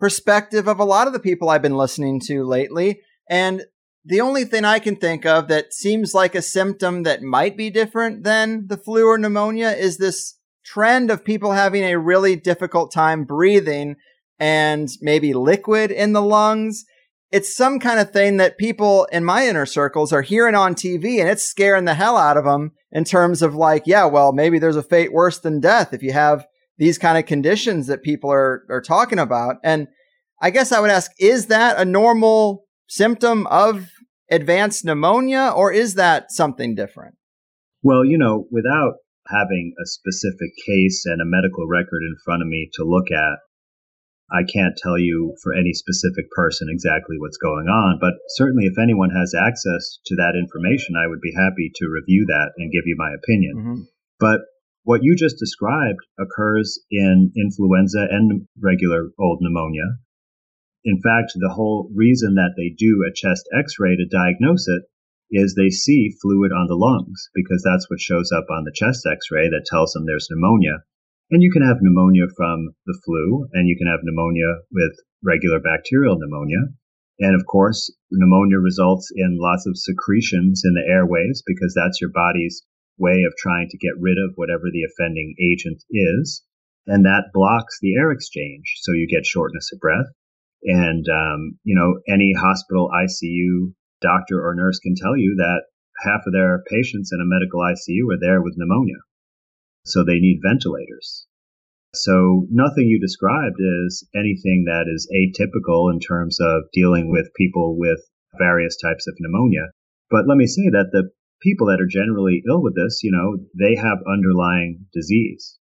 perspective of a lot of the people I've been listening to lately. And the only thing I can think of that seems like a symptom that might be different than the flu or pneumonia is this trend of people having a really difficult time breathing and maybe liquid in the lungs. It's some kind of thing that people in my inner circles are hearing on TV and it's scaring the hell out of them in terms of like, yeah, well, maybe there's a fate worse than death if you have these kind of conditions that people are, are talking about. And I guess I would ask, is that a normal symptom of advanced pneumonia or is that something different? Well, you know, without having a specific case and a medical record in front of me to look at, I can't tell you for any specific person exactly what's going on, but certainly if anyone has access to that information, I would be happy to review that and give you my opinion. Mm-hmm. But what you just described occurs in influenza and regular old pneumonia. In fact, the whole reason that they do a chest x ray to diagnose it is they see fluid on the lungs because that's what shows up on the chest x ray that tells them there's pneumonia. And you can have pneumonia from the flu, and you can have pneumonia with regular bacterial pneumonia. And of course, pneumonia results in lots of secretions in the airways because that's your body's way of trying to get rid of whatever the offending agent is. And that blocks the air exchange. So you get shortness of breath. And, um, you know, any hospital ICU doctor or nurse can tell you that half of their patients in a medical ICU are there with pneumonia. So they need ventilators. So nothing you described is anything that is atypical in terms of dealing with people with various types of pneumonia. But let me say that the people that are generally ill with this, you know, they have underlying disease.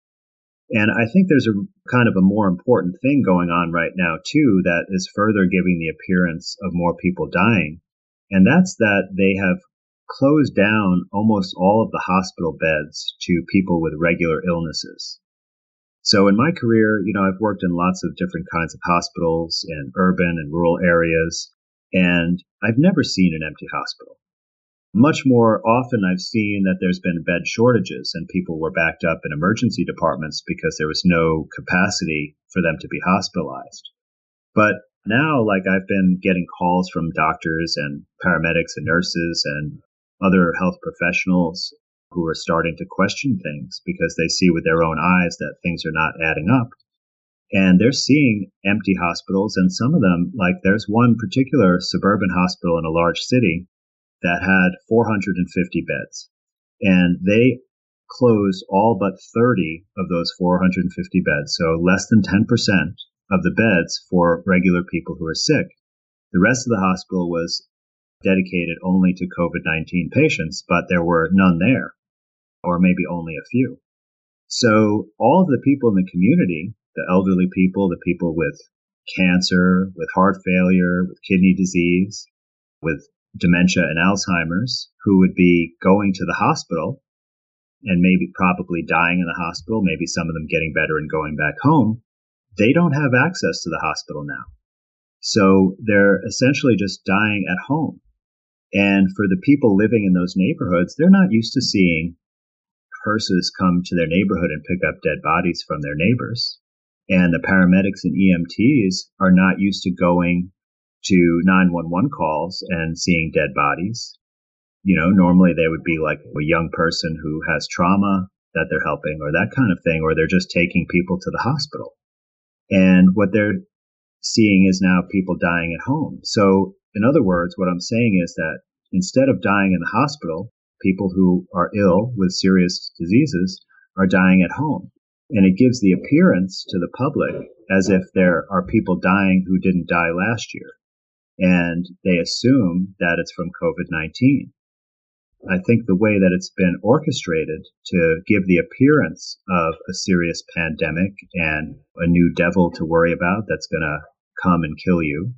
And I think there's a kind of a more important thing going on right now, too, that is further giving the appearance of more people dying. And that's that they have closed down almost all of the hospital beds to people with regular illnesses. So in my career, you know, I've worked in lots of different kinds of hospitals in urban and rural areas, and I've never seen an empty hospital. Much more often, I've seen that there's been bed shortages and people were backed up in emergency departments because there was no capacity for them to be hospitalized. But now, like I've been getting calls from doctors and paramedics and nurses and other health professionals who are starting to question things because they see with their own eyes that things are not adding up. And they're seeing empty hospitals, and some of them, like there's one particular suburban hospital in a large city that had 450 beds. And they closed all but 30 of those 450 beds, so less than 10% of the beds for regular people who are sick. The rest of the hospital was dedicated only to COVID 19 patients, but there were none there, or maybe only a few. So, all of the people in the community, the elderly people, the people with cancer, with heart failure, with kidney disease, with dementia and Alzheimer's who would be going to the hospital and maybe probably dying in the hospital, maybe some of them getting better and going back home, they don't have access to the hospital now. So they're essentially just dying at home. And for the people living in those neighborhoods, they're not used to seeing hearses come to their neighborhood and pick up dead bodies from their neighbors. And the paramedics and EMTs are not used to going to 911 calls and seeing dead bodies. You know, normally they would be like a young person who has trauma that they're helping or that kind of thing, or they're just taking people to the hospital. And what they're seeing is now people dying at home. So, in other words, what I'm saying is that instead of dying in the hospital, people who are ill with serious diseases are dying at home. And it gives the appearance to the public as if there are people dying who didn't die last year. And they assume that it's from COVID 19. I think the way that it's been orchestrated to give the appearance of a serious pandemic and a new devil to worry about that's going to come and kill you.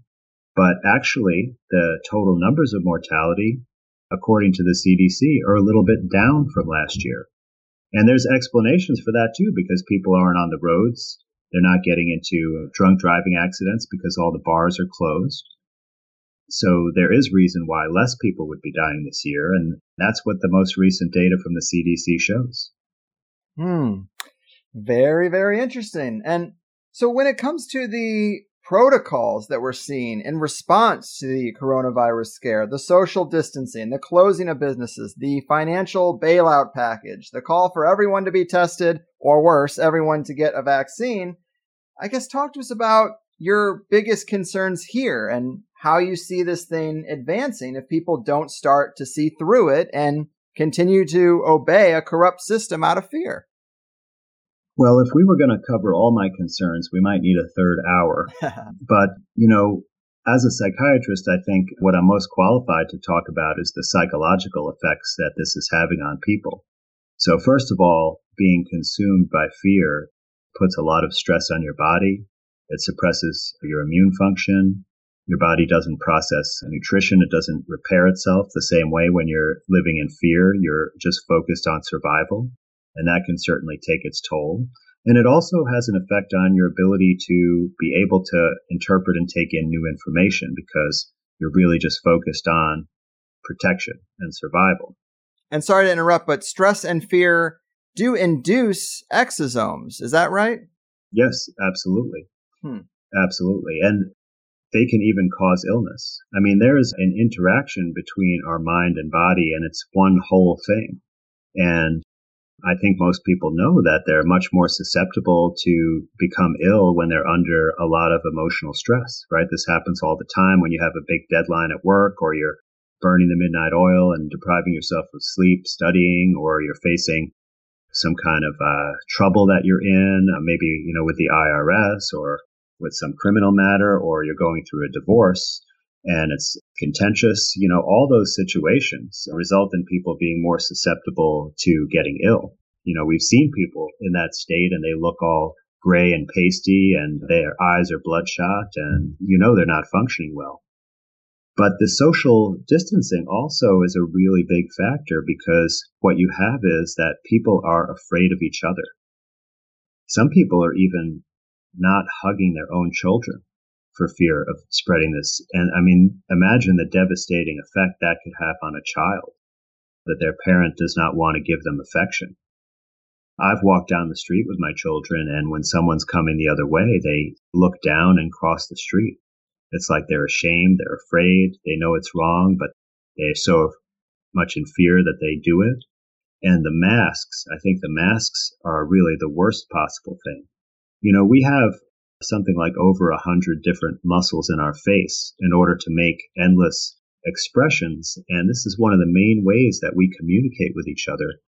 But actually, the total numbers of mortality, according to the CDC, are a little bit down from last year. And there's explanations for that too, because people aren't on the roads. They're not getting into drunk driving accidents because all the bars are closed. So there is reason why less people would be dying this year, and that's what the most recent data from the CDC shows. Hmm. Very, very interesting. And so when it comes to the protocols that we're seeing in response to the coronavirus scare, the social distancing, the closing of businesses, the financial bailout package, the call for everyone to be tested, or worse, everyone to get a vaccine, I guess talk to us about your biggest concerns here and how you see this thing advancing if people don't start to see through it and continue to obey a corrupt system out of fear. Well, if we were going to cover all my concerns, we might need a third hour. but, you know, as a psychiatrist, I think what I'm most qualified to talk about is the psychological effects that this is having on people. So, first of all, being consumed by fear puts a lot of stress on your body. It suppresses your immune function. Your body doesn't process nutrition. It doesn't repair itself the same way when you're living in fear. You're just focused on survival. And that can certainly take its toll. And it also has an effect on your ability to be able to interpret and take in new information because you're really just focused on protection and survival. And sorry to interrupt, but stress and fear do induce exosomes. Is that right? Yes, absolutely. Hmm. Absolutely. And they can even cause illness. I mean, there is an interaction between our mind and body, and it's one whole thing. And I think most people know that they're much more susceptible to become ill when they're under a lot of emotional stress, right? This happens all the time when you have a big deadline at work or you're burning the midnight oil and depriving yourself of sleep, studying, or you're facing some kind of uh, trouble that you're in, uh, maybe, you know, with the IRS or with some criminal matter or you're going through a divorce and it's contentious, you know, all those situations result in people being more susceptible to getting ill. You know, we've seen people in that state and they look all gray and pasty and their eyes are bloodshot and you know they're not functioning well. But the social distancing also is a really big factor because what you have is that people are afraid of each other. Some people are even not hugging their own children for fear of spreading this. And I mean, imagine the devastating effect that could have on a child that their parent does not want to give them affection. I've walked down the street with my children, and when someone's coming the other way, they look down and cross the street. It's like they're ashamed, they're afraid, they know it's wrong, but they're so much in fear that they do it. And the masks, I think the masks are really the worst possible thing you know, we have something like over a hundred different muscles in our face in order to make endless expressions. And this is one of the main ways that we communicate with each other.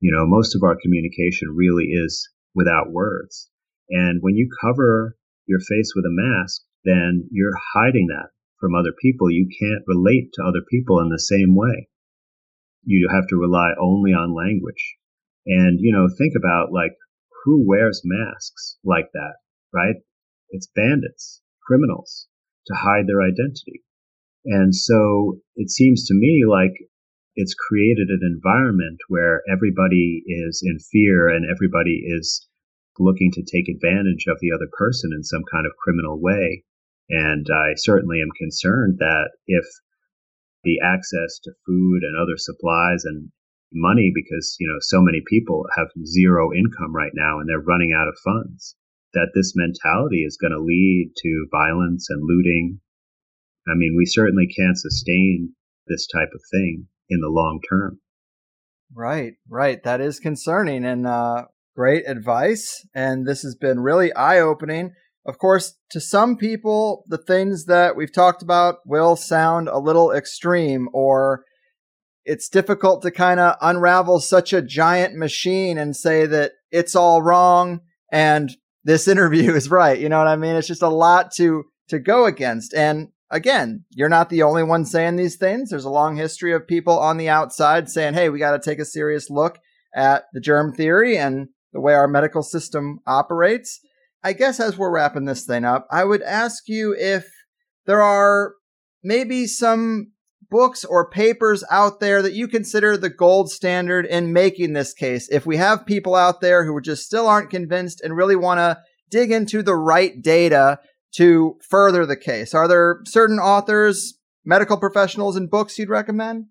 You know, most of our communication really is without words. And when you cover your face with a mask, then you're hiding that from other people. You can't relate to other people in the same way. You have to rely only on language. And, you know, think about like who wears masks like that, right? It's bandits, criminals to hide their identity. And so it seems to me like it's created an environment where everybody is in fear and everybody is looking to take advantage of the other person in some kind of criminal way. And I certainly am concerned that if the access to food and other supplies and money because, you know, so many people have zero income right now and they're running out of funds. That this mentality is going to lead to violence and looting. I mean, we certainly can't sustain this type of thing in the long term. Right, right. That is concerning and uh, great advice. And this has been really eye opening. Of course, to some people, the things that we've talked about will sound a little extreme or it's difficult to kind of unravel such a giant machine and say that it's all wrong and this interview is right. You know what I mean? It's just a lot to to go against. And again, you're not the only one saying these things. There's a long history of people on the outside saying, hey, we got to take a serious look at the germ theory and the way our medical system operates. I guess as we're wrapping this thing up, I would ask you if there are maybe some books or papers out there that you consider the gold standard in making this case. If we have people out there who just still aren't convinced and really want to dig into the right data to further the case? Are there certain authors, medical professionals, and books you'd recommend?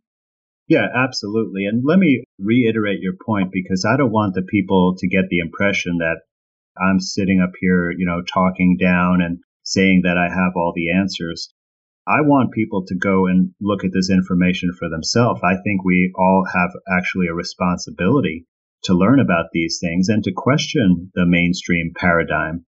Yeah, absolutely. And let me reiterate your point because I don't want the people to get the impression that I'm sitting up here, you know, talking down and saying that I have all the answers. I want people to go and look at this information for themselves. I think we all have actually a responsibility to learn about these things and to question the mainstream paradigm.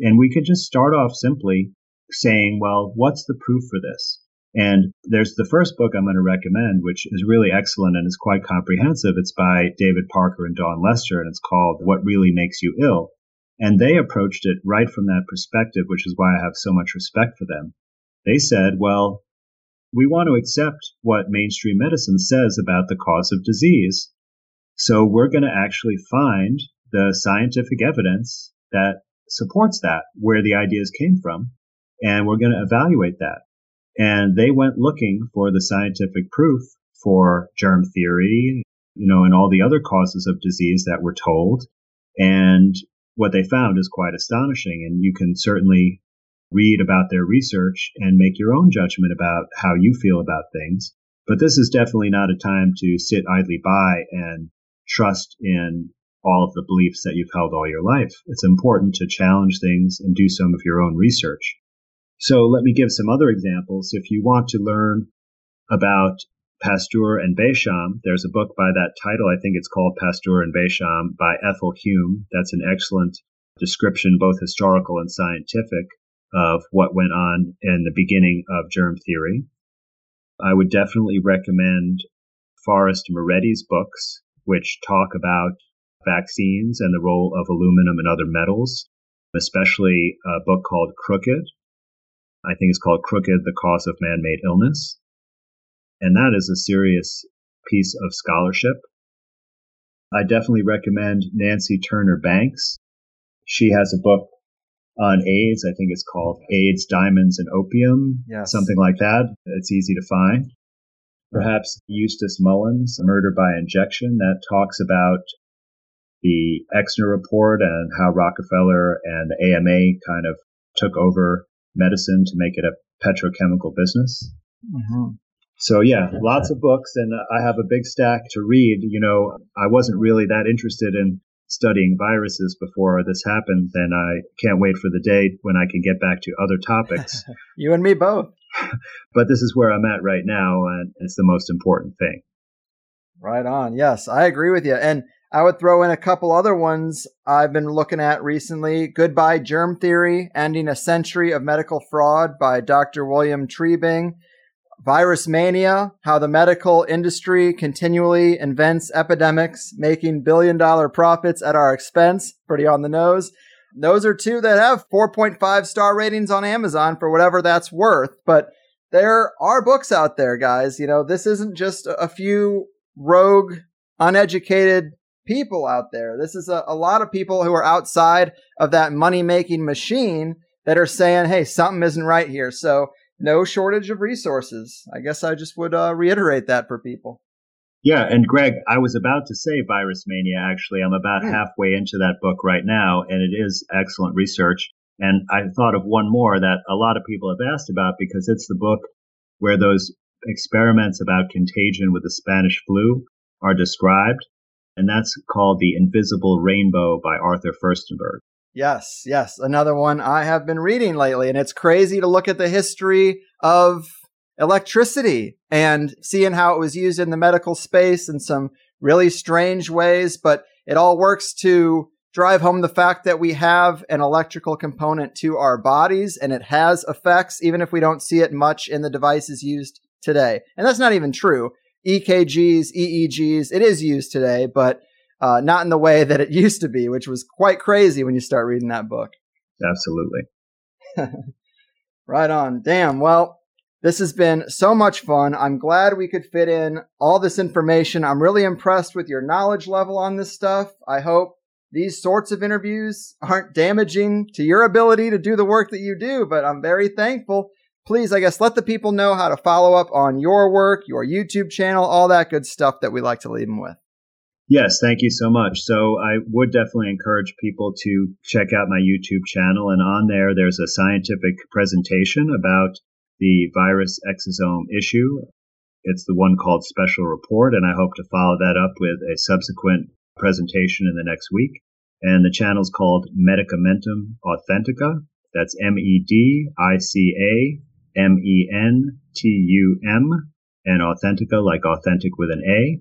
And we could just start off simply saying, well, what's the proof for this? And there's the first book I'm going to recommend, which is really excellent and is quite comprehensive. It's by David Parker and Dawn Lester, and it's called What Really Makes You Ill. And they approached it right from that perspective, which is why I have so much respect for them. They said, well, we want to accept what mainstream medicine says about the cause of disease. So we're going to actually find the scientific evidence that supports that, where the ideas came from, and we're going to evaluate that. And they went looking for the scientific proof for germ theory, you know, and all the other causes of disease that we're told. And what they found is quite astonishing. And you can certainly read about their research and make your own judgment about how you feel about things. But this is definitely not a time to sit idly by and trust in all of the beliefs that you've held all your life. It's important to challenge things and do some of your own research. So let me give some other examples. If you want to learn about Pasteur and Béchamp, there's a book by that title. I think it's called Pasteur and Béchamp by Ethel Hume. That's an excellent description, both historical and scientific, of what went on in the beginning of germ theory. I would definitely recommend Forrest Maready's books, which talk about vaccines and the role of aluminum and other metals, especially a book called Crooked. I think it's called Crooked, The Cause of Man-Made Illness. And that is a serious piece of scholarship. I definitely recommend Nancy Turner Banks. She has a book on AIDS. I think it's called AIDS, Diamonds, and Opium, yes. something like that. It's easy to find. Perhaps Eustace Mullins, Murder by Injection, that talks about the Flexner report and how Rockefeller and the AMA kind of took over medicine to make it a petrochemical business. Mm-hmm. So yeah, lots of books, and I have a big stack to read. You know, I wasn't really that interested in studying viruses before this happened, then I can't wait for the day when I can get back to other topics. you and me both. but this is where I'm at right now, and it's the most important thing. Right on. Yes, I agree with you. And I would throw in a couple other ones I've been looking at recently. Goodbye Germ Theory, Ending a Century of Medical Fraud by Dr. William Trebing. Virus Mania, How the Medical Industry Continually Invents Epidemics, Making Billion Dollar Profits at Our Expense. Pretty on the nose. Those are two that have 4.5 star ratings on Amazon for whatever that's worth. But there are books out there, guys. You know, this isn't just a few rogue, uneducated people out there. This is a, a lot of people who are outside of that money making machine that are saying, hey, something isn't right here. So, no shortage of resources. I guess I just would uh, reiterate that for people. Yeah, and Greg, I was about to say Virus Mania, actually. I'm about mm. halfway into that book right now, and it is excellent research. And I thought of one more that a lot of people have asked about because it's the book where those experiments about contagion with the Spanish flu are described and that's called The Invisible Rainbow by Arthur Firstenberg. Yes, yes, another one I have been reading lately, and it's crazy to look at the history of electricity and seeing how it was used in the medical space in some really strange ways, but it all works to drive home the fact that we have an electrical component to our bodies and it has effects, even if we don't see it much in the devices used today. And that's not even true. EKGs, EEGs. It is used today, but uh, not in the way that it used to be, which was quite crazy when you start reading that book. Absolutely. Right on. Damn. Well, this has been so much fun. I'm glad we could fit in all this information. I'm really impressed with your knowledge level on this stuff. I hope these sorts of interviews aren't damaging to your ability to do the work that you do, but I'm very thankful. Please, I guess, let the people know how to follow up on your work, your YouTube channel, all that good stuff that we like to leave them with. Yes, thank you so much. So I would definitely encourage people to check out my YouTube channel. And on there, there's a scientific presentation about the virus exosome issue. It's the one called Special Report, and I hope to follow that up with a subsequent presentation in the next week. And the channel is called Medicamentum Authentica. That's M E D I C A M E N T U M, and Authentica like authentic with an A.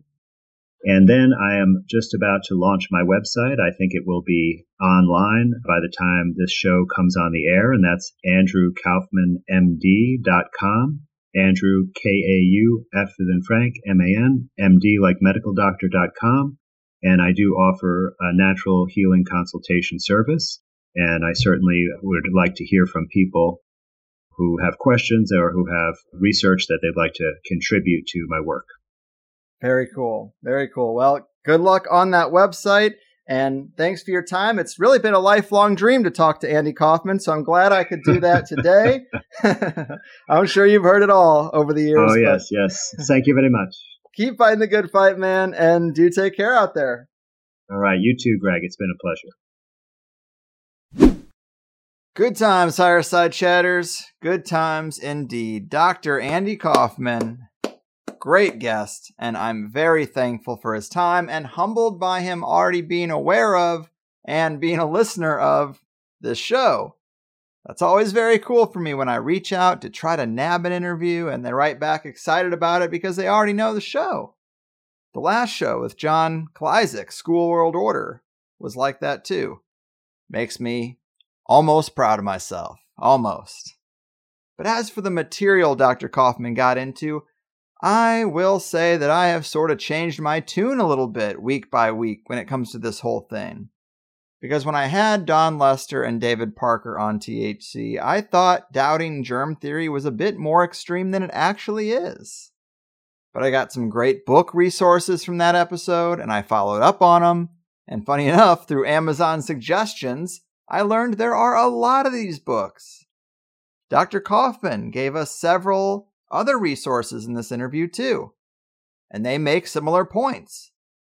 And then I am just about to launch my website. I think it will be online by the time this show comes on the air, and that's andrewkaufmanmd.com. Andrew, K A U F as in Frank, M A N, M D like medical doctor.com. And I do offer a natural healing consultation service. And I certainly would like to hear from people who have questions or who have research that they'd like to contribute to my work. Very cool. Very cool. Well, good luck on that website. And thanks for your time. It's really been a lifelong dream to talk to Andy Kaufman, so I'm glad I could do that today. I'm sure you've heard it all over the years. Oh, yes, yes. Thank you very much. Keep fighting the good fight, man, and do take care out there. All right. You too, Greg. It's been a pleasure. Good times, Fireside Chatters. Good times indeed. Dr. Andy Kaufman great guest, and I'm very thankful for his time and humbled by him already being aware of and being a listener of this show. That's always very cool for me when I reach out to try to nab an interview and they write back excited about it because they already know the show. The last show with John Klyczek, School World Order, was like that too. Makes me almost proud of myself. Almost. But as for the material Dr. Kaufman got into, I will say that I have sort of changed my tune a little bit week by week when it comes to this whole thing. Because when I had Dawn Lester and David Parker on THC, I thought doubting germ theory was a bit more extreme than it actually is. But I got some great book resources from that episode, and I followed up on them. And funny enough, through Amazon suggestions, I learned there are a lot of these books. Dr. Kaufman gave us several other resources in this interview too. And they make similar points.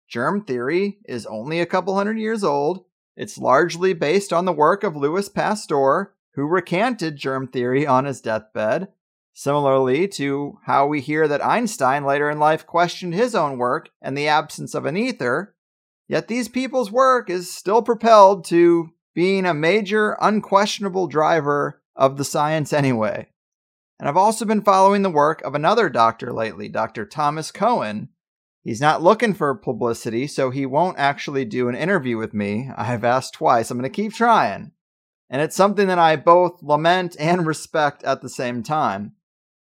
Germ theory is only a couple hundred years old. It's largely based on the work of Louis Pasteur, who recanted germ theory on his deathbed, similarly to how we hear that Einstein later in life questioned his own work and the absence of an ether. Yet these people's work is still propelled to being a major, unquestionable driver of the science anyway. And I've also been following the work of another doctor lately, Dr. Thomas Cowan. He's not looking for publicity, so he won't actually do an interview with me. I've asked twice. I'm going to keep trying. And it's something that I both lament and respect at the same time.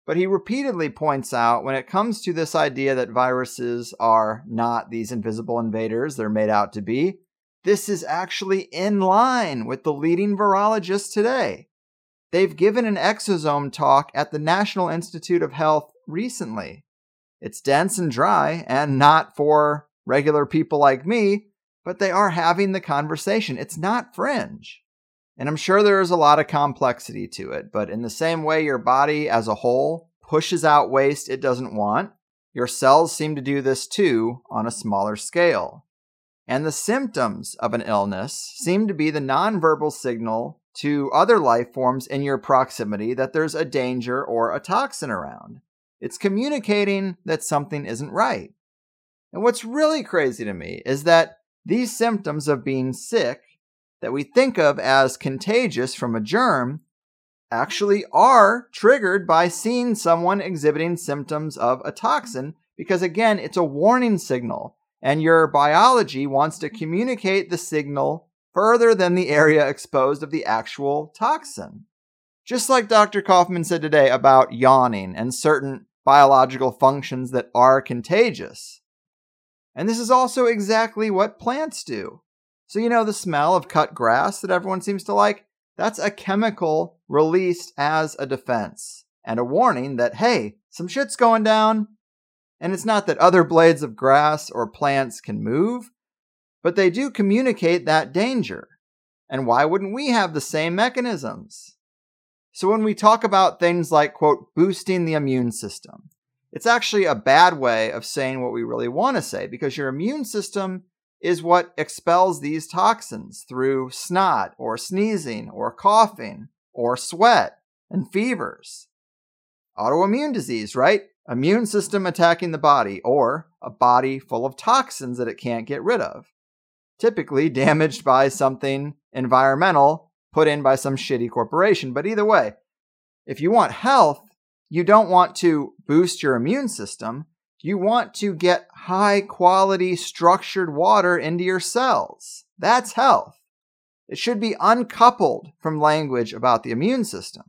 But he repeatedly points out when it comes to this idea that viruses are not these invisible invaders they're made out to be, this is actually in line with the leading virologists today. They've given an exosome talk at the National Institute of Health recently. It's dense and dry and not for regular people like me, but they are having the conversation. It's not fringe. And I'm sure there is a lot of complexity to it, but in the same way your body as a whole pushes out waste it doesn't want, your cells seem to do this too on a smaller scale. And the symptoms of an illness seem to be the nonverbal signal to other life forms in your proximity that there's a danger or a toxin around. It's communicating that something isn't right. And what's really crazy to me is that these symptoms of being sick that we think of as contagious from a germ actually are triggered by seeing someone exhibiting symptoms of a toxin because, again, it's a warning signal, and your biology wants to communicate the signal further than the area exposed of the actual toxin. Just like Dr. Kaufman said today about yawning and certain biological functions that are contagious. And this is also exactly what plants do. So, you know, the smell of cut grass that everyone seems to like? That's a chemical released as a defense and a warning that, hey, some shit's going down. And it's not that other blades of grass or plants can move, but they do communicate that danger. And why wouldn't we have the same mechanisms? So when we talk about things like, quote, boosting the immune system, it's actually a bad way of saying what we really want to say because your immune system is what expels these toxins through snot or sneezing or coughing or sweat and fevers. Autoimmune disease, right? Immune system attacking the body or a body full of toxins that it can't get rid of. Typically damaged by something environmental put in by some shitty corporation. But either way, if you want health, you don't want to boost your immune system. You want to get high quality structured water into your cells. That's health. It should be uncoupled from language about the immune system.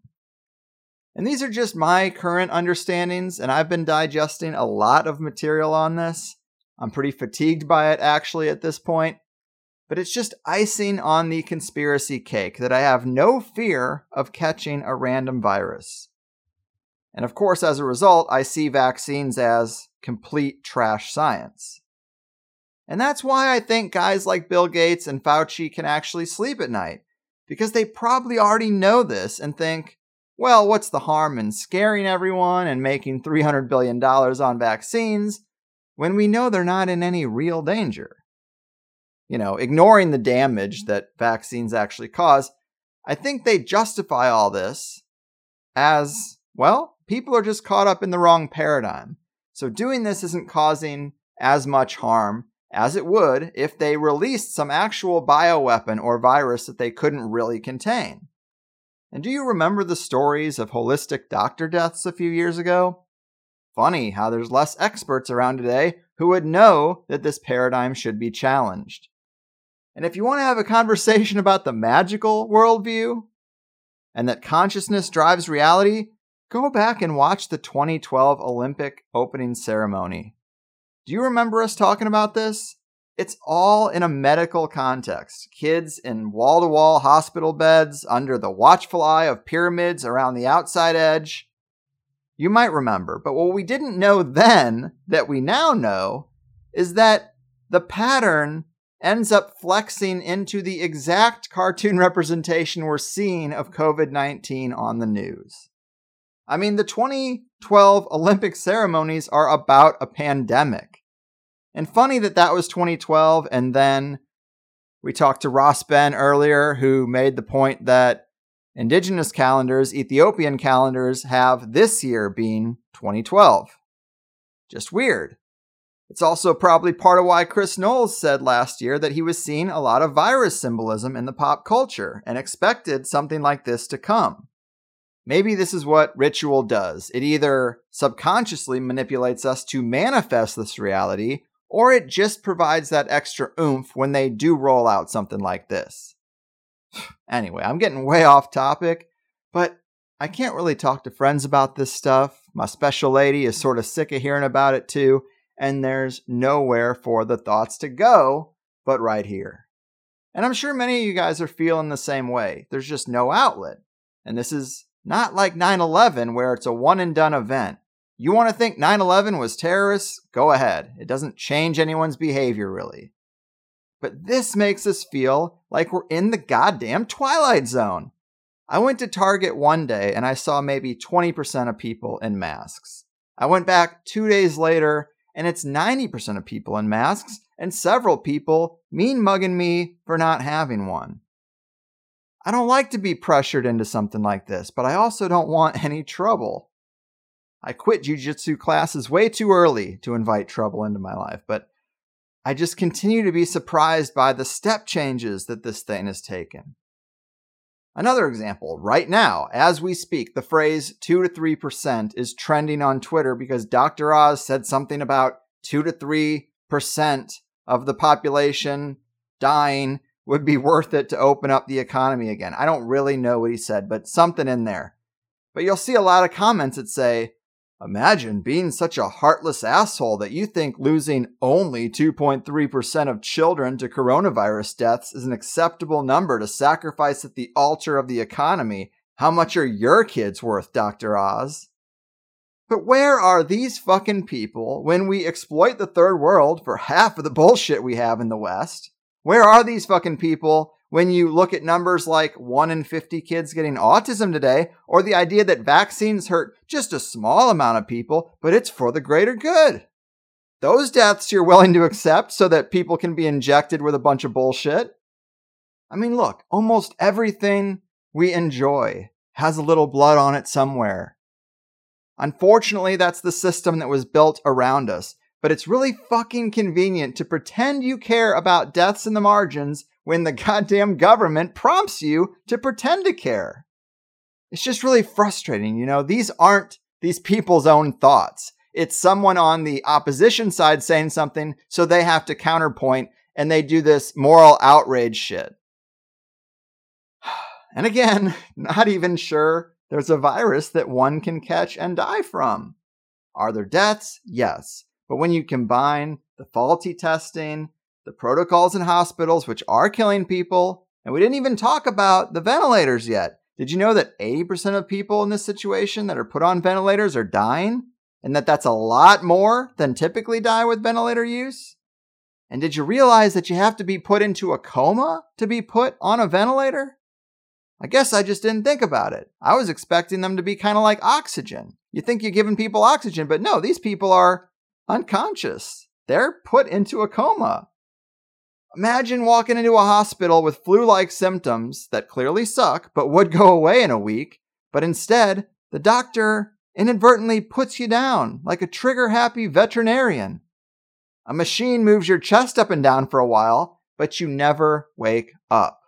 And these are just my current understandings, and I've been digesting a lot of material on this. I'm pretty fatigued by it actually at this point, but it's just icing on the conspiracy cake that I have no fear of catching a random virus. And of course, as a result, I see vaccines as complete trash science. And that's why I think guys like Bill Gates and Fauci can actually sleep at night, because they probably already know this and think, well, what's the harm in scaring everyone and making $300 billion on vaccines when we know they're not in any real danger? You know, ignoring the damage that vaccines actually cause, I think they justify all this as, well, people are just caught up in the wrong paradigm. So doing this isn't causing as much harm as it would if they released some actual bioweapon or virus that they couldn't really contain. And do you remember the stories of holistic doctor deaths a few years ago? Funny how there's less experts around today who would know that this paradigm should be challenged. And if you want to have a conversation about the magical worldview and that consciousness drives reality, Go back and watch the 2012 Olympic opening ceremony. Do you remember us talking about this? It's all in a medical context. Kids in wall to wall hospital beds under the watchful eye of pyramids around the outside edge. You might remember, but what we didn't know then that we now know is that the pattern ends up flexing into the exact cartoon representation we're seeing of COVID 19 on the news. I mean, the 2012 Olympic ceremonies are about a pandemic. And funny that that was 2012, and then we talked to Ross Ben earlier, who made the point that indigenous calendars, Ethiopian calendars, have this year being 2012. Just weird. It's also probably part of why Chris Knowles said last year that he was seeing a lot of virus symbolism in the pop culture and expected something like this to come. Maybe this is what ritual does. It either subconsciously manipulates us to manifest this reality, or it just provides that extra oomph when they do roll out something like this. Anyway, I'm getting way off topic, but I can't really talk to friends about this stuff. My special lady is sort of sick of hearing about it too, and there's nowhere for the thoughts to go but right here. And I'm sure many of you guys are feeling the same way. There's just no outlet. And this is not like 9 11, where it's a one and done event. You want to think 9 11 was terrorists? Go ahead. It doesn't change anyone's behavior, really. But this makes us feel like we're in the goddamn Twilight Zone. I went to Target one day and I saw maybe 20% of people in masks. I went back two days later and it's 90% of people in masks and several people mean mugging me for not having one. I don't like to be pressured into something like this, but I also don't want any trouble. I quit jujitsu classes way too early to invite trouble into my life, but I just continue to be surprised by the step changes that this thing has taken. Another example, right now, as we speak, the phrase 2 to 3% is trending on Twitter because Dr. Oz said something about 2 to 3% of the population dying would be worth it to open up the economy again. I don't really know what he said, but something in there. But you'll see a lot of comments that say, Imagine being such a heartless asshole that you think losing only 2.3% of children to coronavirus deaths is an acceptable number to sacrifice at the altar of the economy. How much are your kids worth, Dr. Oz? But where are these fucking people when we exploit the third world for half of the bullshit we have in the West? Where are these fucking people when you look at numbers like 1 in 50 kids getting autism today, or the idea that vaccines hurt just a small amount of people, but it's for the greater good. Those deaths you're willing to accept so that people can be injected with a bunch of bullshit. I mean, look, almost everything we enjoy has a little blood on it somewhere. Unfortunately, that's the system that was built around us. But it's really fucking convenient to pretend you care about deaths in the margins when the goddamn government prompts you to pretend to care. It's just really frustrating, you know? These aren't these people's own thoughts. It's someone on the opposition side saying something, so they have to counterpoint, and they do this moral outrage shit. And again, not even sure there's a virus that one can catch and die from. Are there deaths? Yes. But when you combine the faulty testing, the protocols in hospitals, which are killing people. And we didn't even talk about the ventilators yet. Did you know that 80% of people in this situation that are put on ventilators are dying? And that that's a lot more than typically die with ventilator use? And did you realize that you have to be put into a coma to be put on a ventilator? I guess I just didn't think about it. I was expecting them to be kind of like oxygen. You think you're giving people oxygen, but no, these people are unconscious. They're put into a coma. Imagine walking into a hospital with flu like symptoms that clearly suck, but would go away in a week, but instead, the doctor inadvertently puts you down like a trigger happy veterinarian. A machine moves your chest up and down for a while, but you never wake up.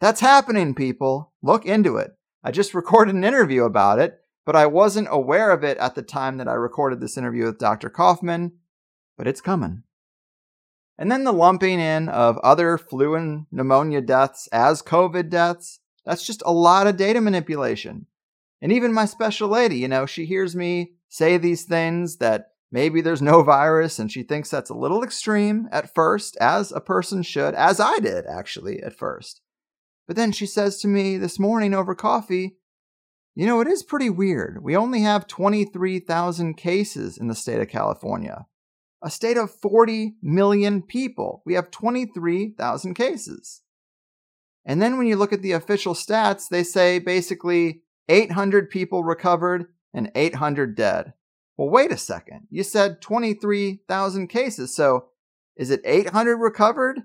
That's happening, people. Look into it. I just recorded an interview about it, but I wasn't aware of it at the time that I recorded this interview with Dr. Kaufman, but it's coming. And then the lumping in of other flu and pneumonia deaths as COVID deaths. That's just a lot of data manipulation. And even my special lady, you know, she hears me say these things that maybe there's no virus and she thinks that's a little extreme at first, as a person should, as I did actually at first. But then she says to me this morning over coffee, you know, it is pretty weird. We only have 23,000 cases in the state of California a state of 40 million people. We have 23,000 cases. And then when you look at the official stats, they say basically 800 people recovered and 800 dead. Well, wait a second. You said 23,000 cases. So is it 800 recovered?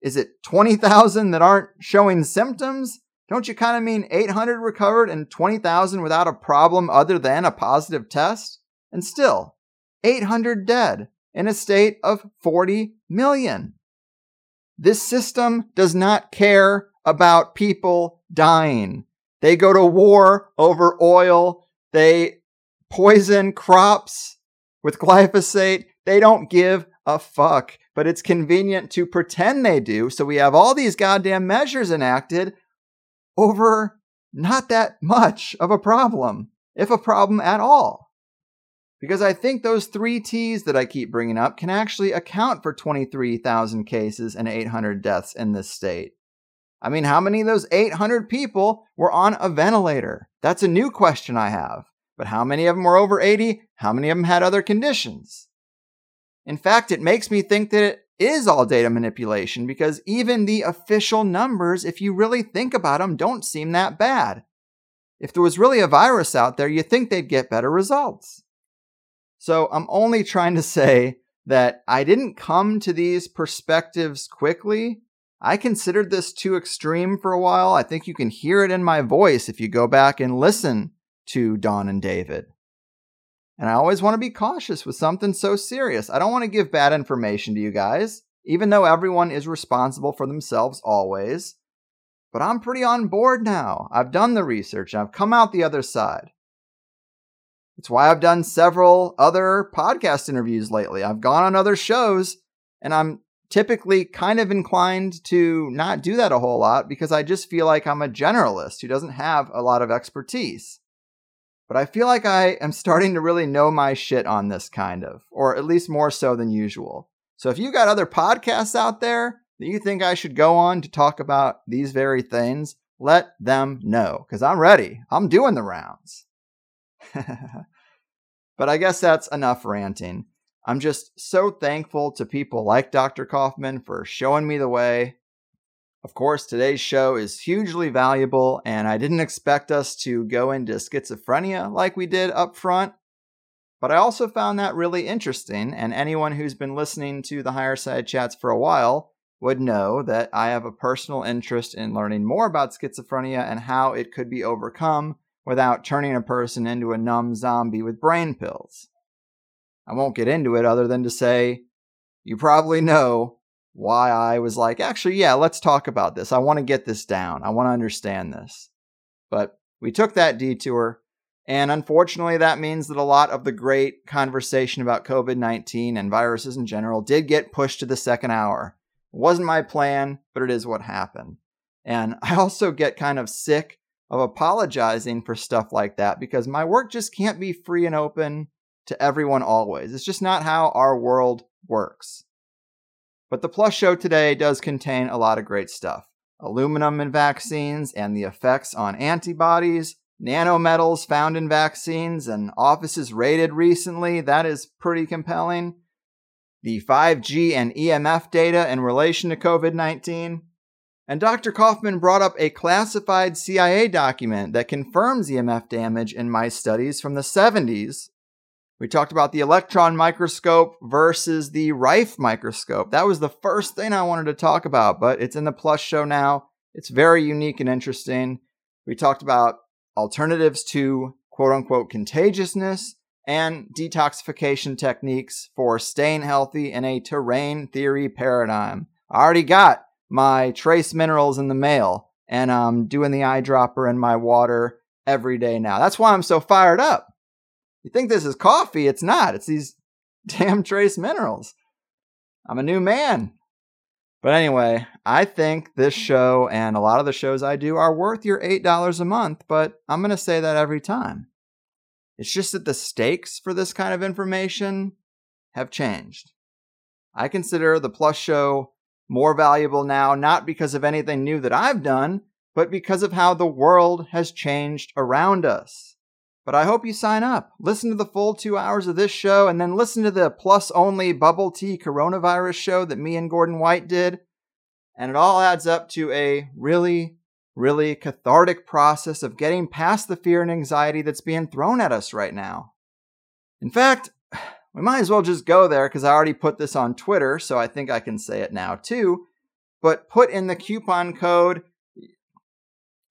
Is it 20,000 that aren't showing symptoms? Don't you kind of mean 800 recovered and 20,000 without a problem other than a positive test? And still, 800 dead in a state of 40 million. This system does not care about people dying. They go to war over oil. They poison crops with glyphosate. They don't give a fuck, but it's convenient to pretend they do. So we have all these goddamn measures enacted over not that much of a problem, if a problem at all because I think those three T's that I keep bringing up can actually account for 23,000 cases and 800 deaths in this state. I mean, how many of those 800 people were on a ventilator? That's a new question I have. But how many of them were over 80? How many of them had other conditions? In fact, it makes me think that it is all data manipulation because even the official numbers, if you really think about them, don't seem that bad. If there was really a virus out there, you think they'd get better results. So I'm only trying to say that I didn't come to these perspectives quickly. I considered this too extreme for a while. I think you can hear it in my voice if you go back and listen to Dawn and David. And I always want to be cautious with something so serious. I don't want to give bad information to you guys, even though everyone is responsible for themselves always. But I'm pretty on board now. I've done the research, and I've come out the other side. It's why I've done several other podcast interviews lately. I've gone on other shows and I'm typically kind of inclined to not do that a whole lot because I just feel like I'm a generalist who doesn't have a lot of expertise. but I feel like I am starting to really know my shit on this kind of, or at least more so than usual. So if you got other podcasts out there that you think I should go on to talk about these very things, let them know because I'm ready. I'm doing the rounds. but I guess that's enough ranting. I'm just so thankful to people like Dr. Kaufman for showing me the way. Of course, today's show is hugely valuable, and I didn't expect us to go into schizophrenia like we did up front. But I also found that really interesting, and anyone who's been listening to the Higher Side Chats for a while would know that I have a personal interest in learning more about schizophrenia and how it could be overcome without turning a person into a numb zombie with brain pills. I won't get into it other than to say you probably know why I was like, actually, yeah, let's talk about this. I want to get this down. I want to understand this. But we took that detour. And unfortunately, that means that a lot of the great conversation about COVID 19 and viruses in general did get pushed to the second hour. It wasn't my plan, but it is what happened. And I also get kind of sick of apologizing for stuff like that because my work just can't be free and open to everyone always. It's just not how our world works. But the Plus show today does contain a lot of great stuff aluminum in vaccines and the effects on antibodies, nanometals found in vaccines, and offices raided recently. That is pretty compelling. The 5G and EMF data in relation to COVID 19, and Dr. Kaufman brought up a classified CIA document that confirms EMF damage in mice studies from the 70s. We talked about the electron microscope versus the Rife microscope. That was the first thing I wanted to talk about, but it's in the Plus show now. It's very unique and interesting. We talked about alternatives to quote unquote contagiousness and detoxification techniques for staying healthy in a terrain theory paradigm. I already got my trace minerals in the mail and I'm doing the eyedropper in my water every day now. That's why I'm so fired up. You think this is coffee? It's not. It's these damn trace minerals. I'm a new man. But anyway, I think this show and a lot of the shows I do are worth your $8 a month, but I'm going to say that every time. It's just that the stakes for this kind of information have changed. I consider the Plus show more valuable now, not because of anything new that I've done, but because of how the world has changed around us. But I hope you sign up. Listen to the full two hours of this show and then listen to the plus only bubble tea coronavirus show that me and Gordon White did. And it all adds up to a really, really cathartic process of getting past the fear and anxiety that's being thrown at us right now. In fact, we might as well just go there because I already put this on Twitter, so I think I can say it now too. But put in the coupon code.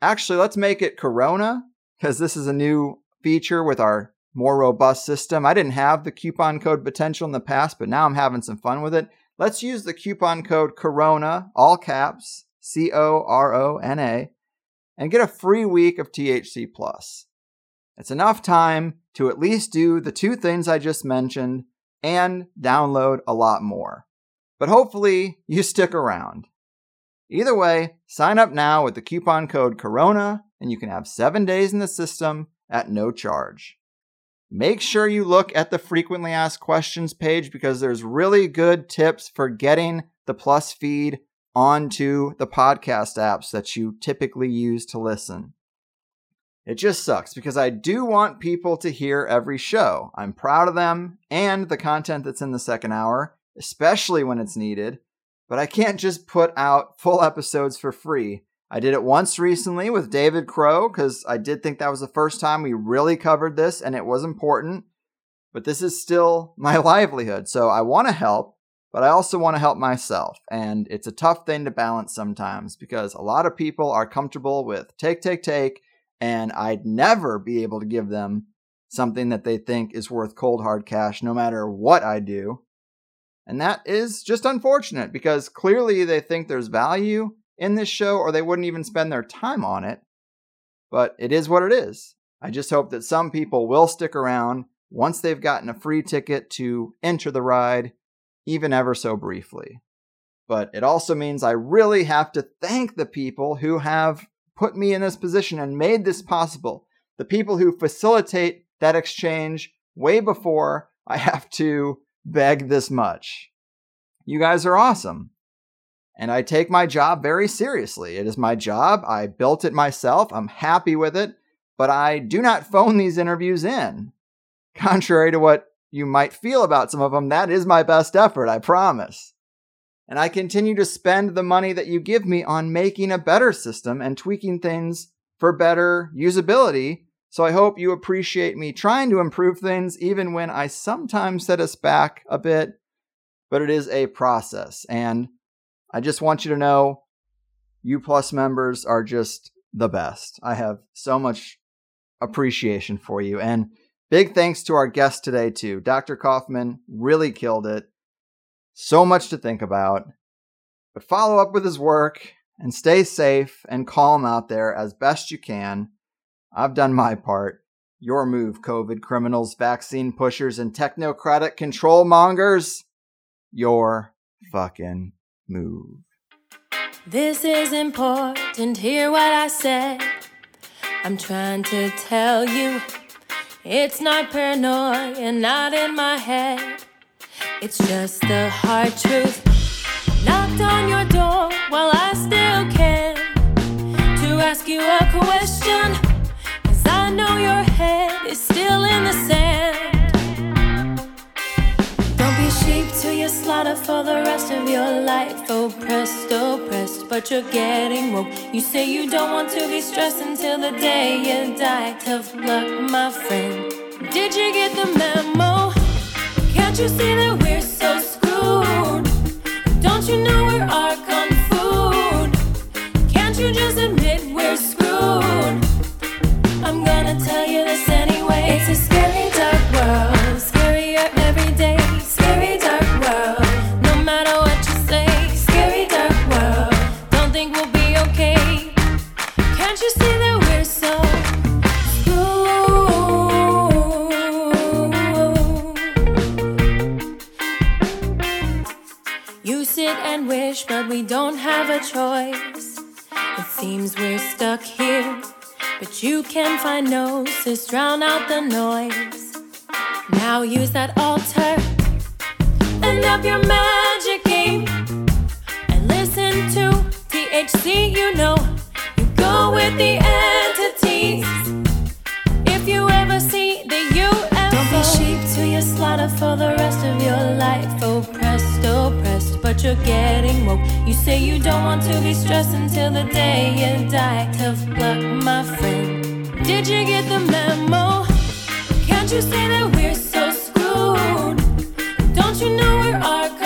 Actually, let's make it Corona because this is a new feature with our more robust system. I didn't have the coupon code potential in the past, but now I'm having some fun with it. Let's use the coupon code Corona, all caps, C O R O N A, and get a free week of THC Plus. It's enough time to at least do the two things I just mentioned and download a lot more. But hopefully, you stick around. Either way, sign up now with the coupon code CORONA and you can have seven days in the system at no charge. Make sure you look at the frequently asked questions page because there's really good tips for getting the Plus feed onto the podcast apps that you typically use to listen. It just sucks because I do want people to hear every show. I'm proud of them and the content that's in the second hour, especially when it's needed. But I can't just put out full episodes for free. I did it once recently with David Crow because I did think that was the first time we really covered this and it was important. But this is still my livelihood. So I want to help, but I also want to help myself. And it's a tough thing to balance sometimes because a lot of people are comfortable with take, take, take and I'd never be able to give them something that they think is worth cold hard cash no matter what I do. And that is just unfortunate because clearly they think there's value in this show or they wouldn't even spend their time on it. But it is what it is. I just hope that some people will stick around once they've gotten a free ticket to enter the ride, even ever so briefly. But it also means I really have to thank the people who have put me in this position and made this possible. the people who facilitate that exchange way before I have to beg this much. You guys are awesome. And I take my job very seriously. It is my job. I built it myself. I'm happy with it, but I do not phone these interviews in. Contrary to what you might feel about some of them, that is my best effort, I promise. And I continue to spend the money that you give me on making a better system and tweaking things for better usability. So I hope you appreciate me trying to improve things, even when I sometimes set us back a bit. But it is a process. And I just want you to know U Plus members are just the best. I have so much appreciation for you. And big thanks to our guest today, too. Dr. Kaufman really killed it. So much to think about. But follow up with his work and stay safe and calm out there as best you can. I've done my part. Your move, COVID criminals, vaccine pushers, and technocratic control mongers. Your fucking move. This is important, hear what I said. I'm trying to tell you it's not paranoia, not in my head. It's just the hard truth. Knocked on your door while I still can to ask you a question. Cause I know your head is still in the sand. Don't be sheep to your slaughter for the rest of your life. Oppressed, oppressed, but you're getting woke. You say you don't want to be stressed until the day you die. Tough luck, my friend. Did you get the memo? Can't you see that we're so but we don't have a choice. It seems we're stuck here, but you can find gnosis, drown out the noise. Now use that altar and up your magic game and listen to THC. You know, you go with the entities. If you ever see the UFO, don't be sheep to your slaughter for the rest of your life. Oppressed, but you're getting woke. You say you don't want to be stressed until the day you die. Tough luck, my friend. Did you get the memo? Can't you see that we're so screwed? Don't you know we're our